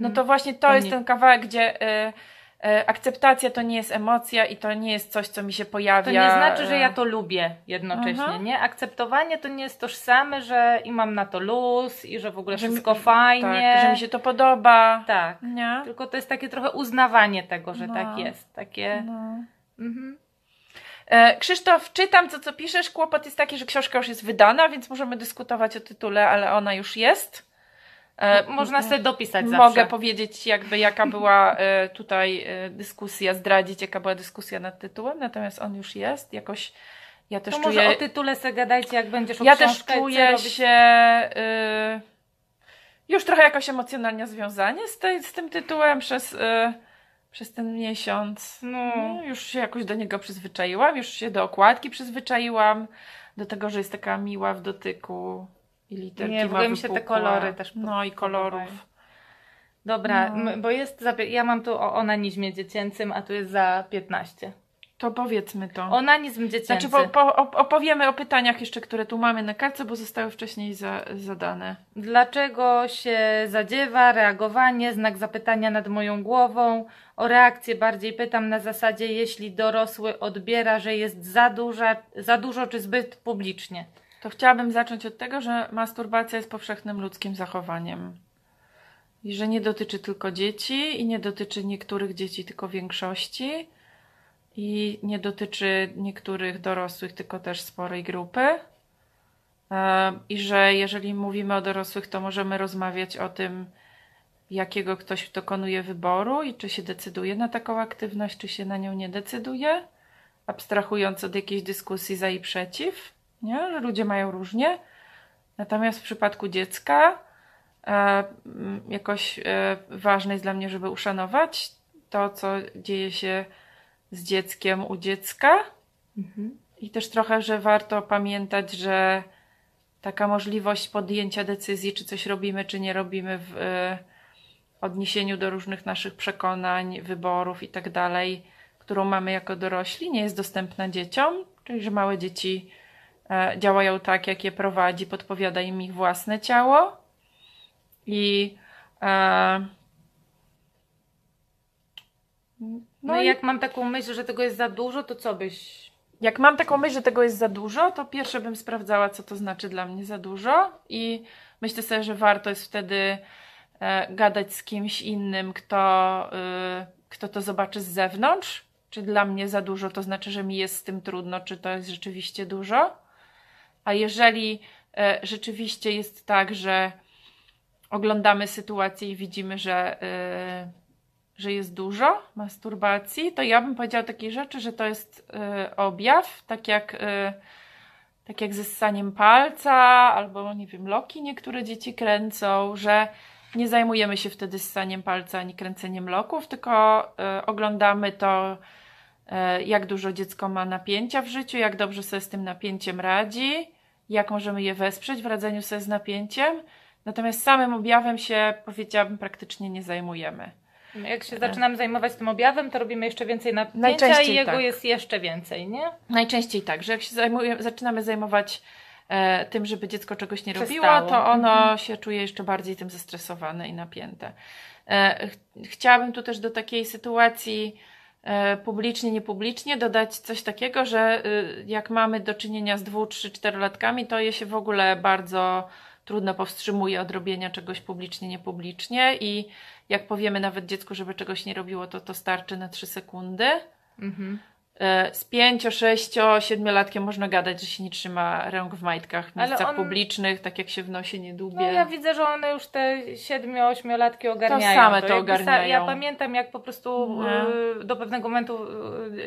A: no to właśnie to
B: To
A: jest
B: nie-
A: ten kawałek, gdzie y, y, akceptacja to nie jest emocja i to nie jest coś, co mi się pojawia.
B: To nie znaczy, że
A: y,
B: ja to lubię jednocześnie,
A: Aha.
B: nie? Akceptowanie to nie jest tożsame, że i mam na to luz i że w ogóle
A: że mi-
B: wszystko fajnie.
A: Tak, że mi się to podoba.
B: Tak.
A: Nie?
B: Tylko to jest takie trochę uznawanie tego, że
A: No.
B: tak jest. Takie.
A: No.
B: Mhm.
A: E, Krzysztof, czytam to, co piszesz. Kłopot jest taki, że książka już jest wydana, więc możemy dyskutować o tytule, ale ona już jest. E,
B: Można sobie dopisać
A: Mogę
B: zawsze.
A: powiedzieć, jakby jaka była e, tutaj dyskusja, zdradzić, jaka była dyskusja nad tytułem, natomiast on już jest. Jakoś ja też
B: To
A: czuję.
B: może o tytule se gadajcie, jak będziesz o
A: ja też
B: co
A: czuję się e, już trochę jakoś emocjonalnie związanie z, tej, z tym tytułem przez, e, przez ten miesiąc.
B: No.
A: No, już się jakoś do niego przyzwyczaiłam, już się do okładki przyzwyczaiłam, do tego, że jest taka miła w dotyku i literki
B: Nie, w ogóle mi się te kolory też
A: No i kolorów.
B: Dobra,
A: No.
B: bo jest. Zapie- ja mam tu o onanizmie dziecięcym, a tu jest za 15.
A: To powiedzmy to.
B: Onanizm dziecięcy.
A: Znaczy po, po, op- opowiemy o pytaniach jeszcze, które tu mamy na kartce, bo zostały wcześniej za, zadane.
B: Dlaczego się zadziewa, reagowanie, znak zapytania nad moją głową. O reakcję bardziej pytam na zasadzie, jeśli dorosły odbiera, że jest za, duża, za dużo czy zbyt publicznie.
A: To chciałabym zacząć od tego, że masturbacja jest powszechnym ludzkim zachowaniem. I że nie dotyczy tylko dzieci i nie dotyczy niektórych dzieci, tylko większości. I nie dotyczy niektórych dorosłych, tylko też sporej grupy. E, I że jeżeli mówimy o dorosłych, to możemy rozmawiać o tym, jakiego ktoś dokonuje wyboru i czy się decyduje na taką aktywność, czy się na nią nie decyduje, abstrahując od jakiejś dyskusji za i przeciw, nie? że ludzie mają różnie. Natomiast w przypadku dziecka e, jakoś e, ważne jest dla mnie, żeby uszanować to, co dzieje się z dzieckiem u dziecka. I też trochę, że warto pamiętać, że taka możliwość podjęcia decyzji, czy coś robimy, czy nie robimy w e, odniesieniu do różnych naszych przekonań, wyborów i tak dalej, którą mamy jako dorośli, nie jest dostępna dzieciom, czyli że małe dzieci e, działają tak, jak je prowadzi, podpowiada im ich własne ciało. I e,
B: No,
A: no
B: i jak mam taką myśl, że tego jest za dużo, to co byś.
A: Jak mam taką myśl, że tego jest za dużo, to pierwsze bym sprawdzała, co to znaczy dla mnie za dużo i myślę sobie, że warto jest wtedy e, gadać z kimś innym, kto, y, kto to zobaczy z zewnątrz. Czy dla mnie za dużo, to znaczy, że mi jest z tym trudno, czy to jest rzeczywiście dużo. A jeżeli e, rzeczywiście jest tak, że oglądamy sytuację i widzimy, że, y, że jest dużo masturbacji, to ja bym powiedziała takiej rzeczy, że to jest y, objaw, tak jak, y, tak jak ze ssaniem palca, albo nie wiem, loki niektóre dzieci kręcą, że nie zajmujemy się wtedy ssaniem palca ani kręceniem loków, tylko y, oglądamy to, y, jak dużo dziecko ma napięcia w życiu, jak dobrze sobie z tym napięciem radzi, jak możemy je wesprzeć w radzeniu sobie z napięciem. Natomiast samym objawem się, powiedziałabym, praktycznie nie zajmujemy.
B: Jak się zaczynamy zajmować tym objawem, to robimy jeszcze więcej napięcia i jego
A: tak.
B: jest jeszcze więcej, nie?
A: Najczęściej tak, że jak się zaczynamy zajmować e, tym, żeby dziecko czegoś nie robiło,
B: Przestało.
A: to ono
B: Mhm.
A: się czuje jeszcze bardziej tym zestresowane i napięte. E, ch- chciałabym tu też do takiej sytuacji e, publicznie, niepublicznie dodać coś takiego, że y, jak mamy do czynienia z dwu, trzy, czterolatkami, to je się w ogóle bardzo trudno powstrzymuje od robienia czegoś publicznie, niepublicznie i jak powiemy nawet dziecku, żeby czegoś nie robiło, to to starczy na trzy sekundy.
B: Mhm.
A: e, z 5, 6, 7-latkiem można gadać, że się nie trzyma rąk w majtkach w miejscach
B: on-
A: publicznych, tak jak się w nosie nie dłubie.
B: No ja widzę, że one już te 7-8-latki ogarniają.
A: same to
B: jakby
A: ogarniają.
B: Ja pamiętam, jak po prostu
A: No.
B: y, do pewnego momentu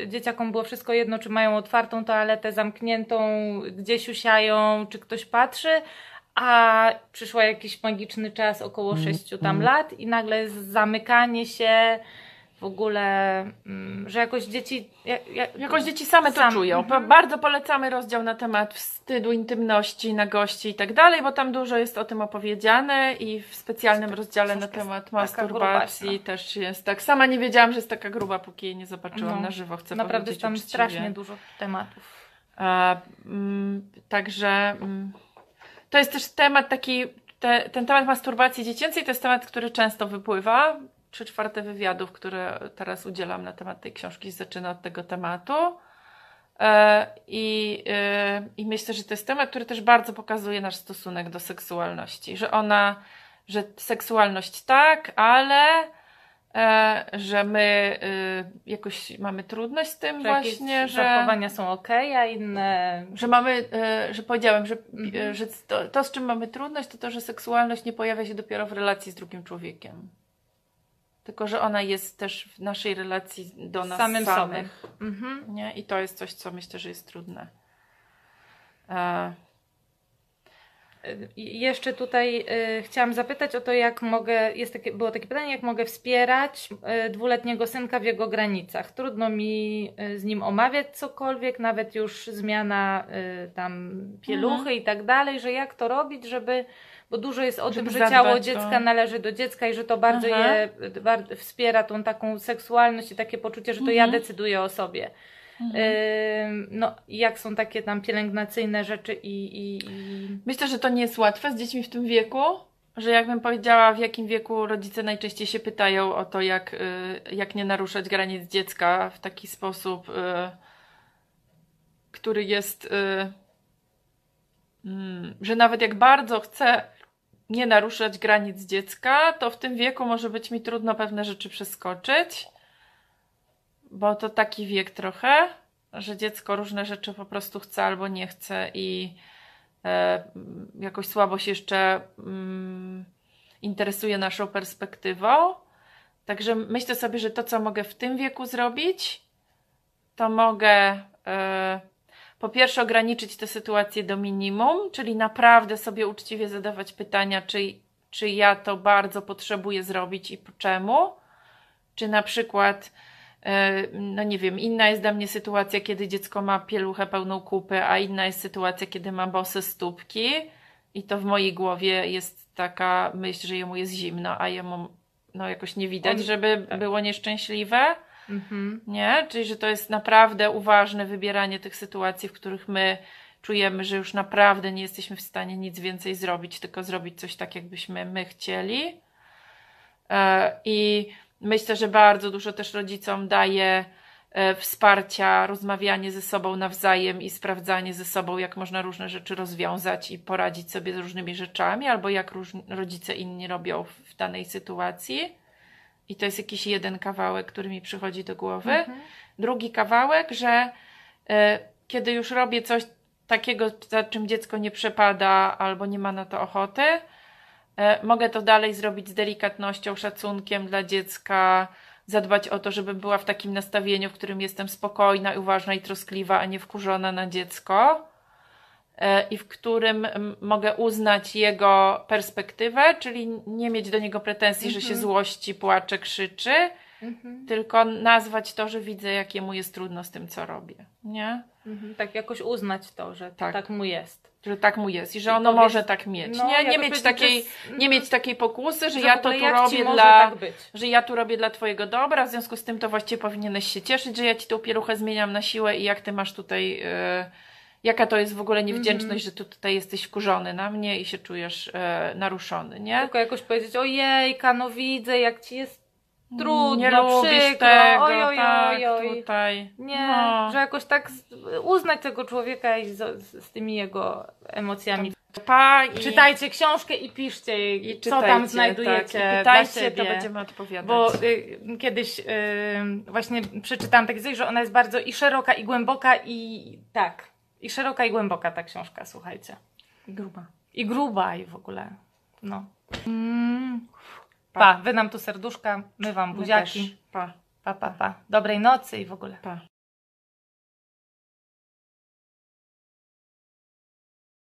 B: y, dzieciakom było wszystko jedno, czy mają otwartą toaletę, zamkniętą, gdzieś usiają, czy ktoś patrzy, a przyszła jakiś magiczny czas, około
A: Mm,
B: 6 tam lat i nagle jest zamykanie się w ogóle, mm, że jakoś dzieci... Ja, ja,
A: Jakoś dzieci same to
B: Sam,
A: czują.
B: mhm.
A: Bardzo polecamy rozdział na temat wstydu, intymności, nagości i tak dalej, bo tam dużo jest o tym opowiedziane i w specjalnym rozdziale na temat masturbacji też jest tak. Sama nie wiedziałam, że jest taka gruba, póki jej nie zobaczyłam
B: No,
A: na żywo. Chcę
B: Naprawdę
A: powiedzieć
B: jest tam
A: uczciwie.
B: strasznie dużo tematów.
A: A, mm, także mm, to jest też temat taki, te, ten temat masturbacji dziecięcej to jest temat, który często wypływa. Trzy czwarte wywiadów, które teraz udzielam na temat tej książki, zaczyna od tego tematu. E, I, e, I myślę, że to jest temat, który też bardzo pokazuje nasz stosunek do seksualności. Że ona, że seksualność tak, ale że my e, jakoś mamy trudność z tym
B: Że
A: właśnie, że
B: zachowania są ok, a inne
A: że mamy, e, że powiedziałem, że,
B: Mhm.
A: e, że to, to, z czym mamy trudność, to to, że seksualność nie pojawia się dopiero w relacji z drugim człowiekiem. Tylko, że ona jest też w naszej relacji do nas
B: samym sobie.
A: samych.
B: Mhm.
A: Nie? I to jest coś, co myślę, że jest trudne. E,
B: Jeszcze tutaj y, chciałam zapytać o to, jak mogę, jest takie, było takie pytanie, jak mogę wspierać y, dwuletniego synka w jego granicach. Trudno mi y, z nim omawiać cokolwiek, nawet już zmiana tam pieluchy
A: Mhm.
B: i tak dalej, że jak to robić, żeby, bo dużo jest o
A: Żeby
B: tym, że ciało
A: o-
B: dziecka należy do dziecka i że to bardzo
A: Aha.
B: je wspiera tą taką seksualność i takie poczucie, że to ja
A: Mhm.
B: decyduję o sobie.
A: Mhm.
B: No, jak są takie tam pielęgnacyjne rzeczy i, i, i...
A: Myślę, że to nie jest łatwe z dziećmi w tym wieku. Że jakbym powiedziała, w jakim wieku rodzice najczęściej się pytają o to, jak, y, jak nie naruszać granic dziecka w taki sposób, y, który jest, y, mm, że nawet jak bardzo chcę nie naruszać granic dziecka, to w tym wieku może być mi trudno pewne rzeczy przeskoczyć, bo to taki wiek trochę, że dziecko różne rzeczy po prostu chce albo nie chce i e, jakoś słabo się jeszcze mm, interesuje naszą perspektywą. Także myślę sobie, że to, co mogę w tym wieku zrobić, to mogę e, po pierwsze ograniczyć tę sytuację do minimum, czyli naprawdę sobie uczciwie zadawać pytania, czy, czy ja to bardzo potrzebuję zrobić i po czemu. Czy na przykład, no nie wiem, inna jest dla mnie sytuacja, kiedy dziecko ma pieluchę pełną kupy, a inna jest sytuacja, kiedy ma bose stópki i to w mojej głowie jest taka myśl, że jemu jest zimno, a jemu no jakoś nie widać, żeby
B: tak.
A: było nieszczęśliwe.
B: Mhm.
A: Nie? Czyli, że to jest naprawdę uważne wybieranie tych sytuacji, w których my czujemy, że już naprawdę nie jesteśmy w stanie nic więcej zrobić, tylko zrobić coś tak, jakbyśmy my chcieli. E, I myślę, że bardzo dużo też rodzicom daje e, wsparcia, rozmawianie ze sobą nawzajem i sprawdzanie ze sobą, jak można różne rzeczy rozwiązać i poradzić sobie z różnymi rzeczami, albo jak rodzice inni robią w, danej sytuacji. I to jest jakiś jeden kawałek, który mi przychodzi do głowy.
B: Mhm.
A: Drugi kawałek, że e, kiedy już robię coś takiego, za czym dziecko nie przepada albo nie ma na to ochoty, mogę to dalej zrobić z delikatnością, szacunkiem dla dziecka, zadbać o to, żebym była w takim nastawieniu, w którym jestem spokojna, uważna i troskliwa, a nie wkurzona na dziecko. E, I w którym mogę uznać jego perspektywę, czyli nie mieć do niego pretensji, że się
B: Mhm.
A: złości, płacze, krzyczy,
B: Mhm.
A: tylko nazwać to, że widzę, jakie mu jest trudno z tym, co robię. Nie?
B: Mhm. Tak jakoś uznać to, że
A: Tak.
B: tak, mu jest.
A: Że tak mu jest i że ono
B: powiedz-
A: może tak mieć.
B: No,
A: nie, nie, mieć takiej,
B: że s-
A: nie mieć takiej pokusy, że
B: że
A: ja to tu robię dla.
B: tak.
A: Że ja tu robię dla twojego dobra, w związku z tym to właściwie powinieneś się cieszyć, że ja ci tą pieluchę zmieniam na siłę i jak ty masz tutaj. e, jaka to jest w ogóle niewdzięczność,
B: Mhm.
A: że tu tutaj jesteś wkurzony na mnie i się czujesz e, naruszony, nie?
B: Tylko jakoś powiedzieć, ojejka, no widzę, jak ci jest trudno,
A: nie
B: przykro,
A: tego,
B: oj, oj,
A: tak,
B: oj,
A: tutaj.
B: Nie,
A: No.
B: że jakoś tak uznać tego człowieka i z, z, tymi jego emocjami.
A: Pa i
B: Czytajcie książkę i piszcie jej,
A: i
B: co tam znajdujecie
A: Tak, i pytajcie, to będziemy odpowiadać.
B: Bo y, kiedyś y, właśnie przeczytałam takie coś, że ona jest bardzo i szeroka, i głęboka, i tak. I szeroka, i głęboka ta książka, słuchajcie.
A: Gruba.
B: I gruba, i w ogóle. No. Mm. Pa, wy nam tu serduszka, my wam
A: My
B: buziaki.
A: też. Pa,
B: Pa, pa, pa. Dobrej nocy i w ogóle.
A: pa.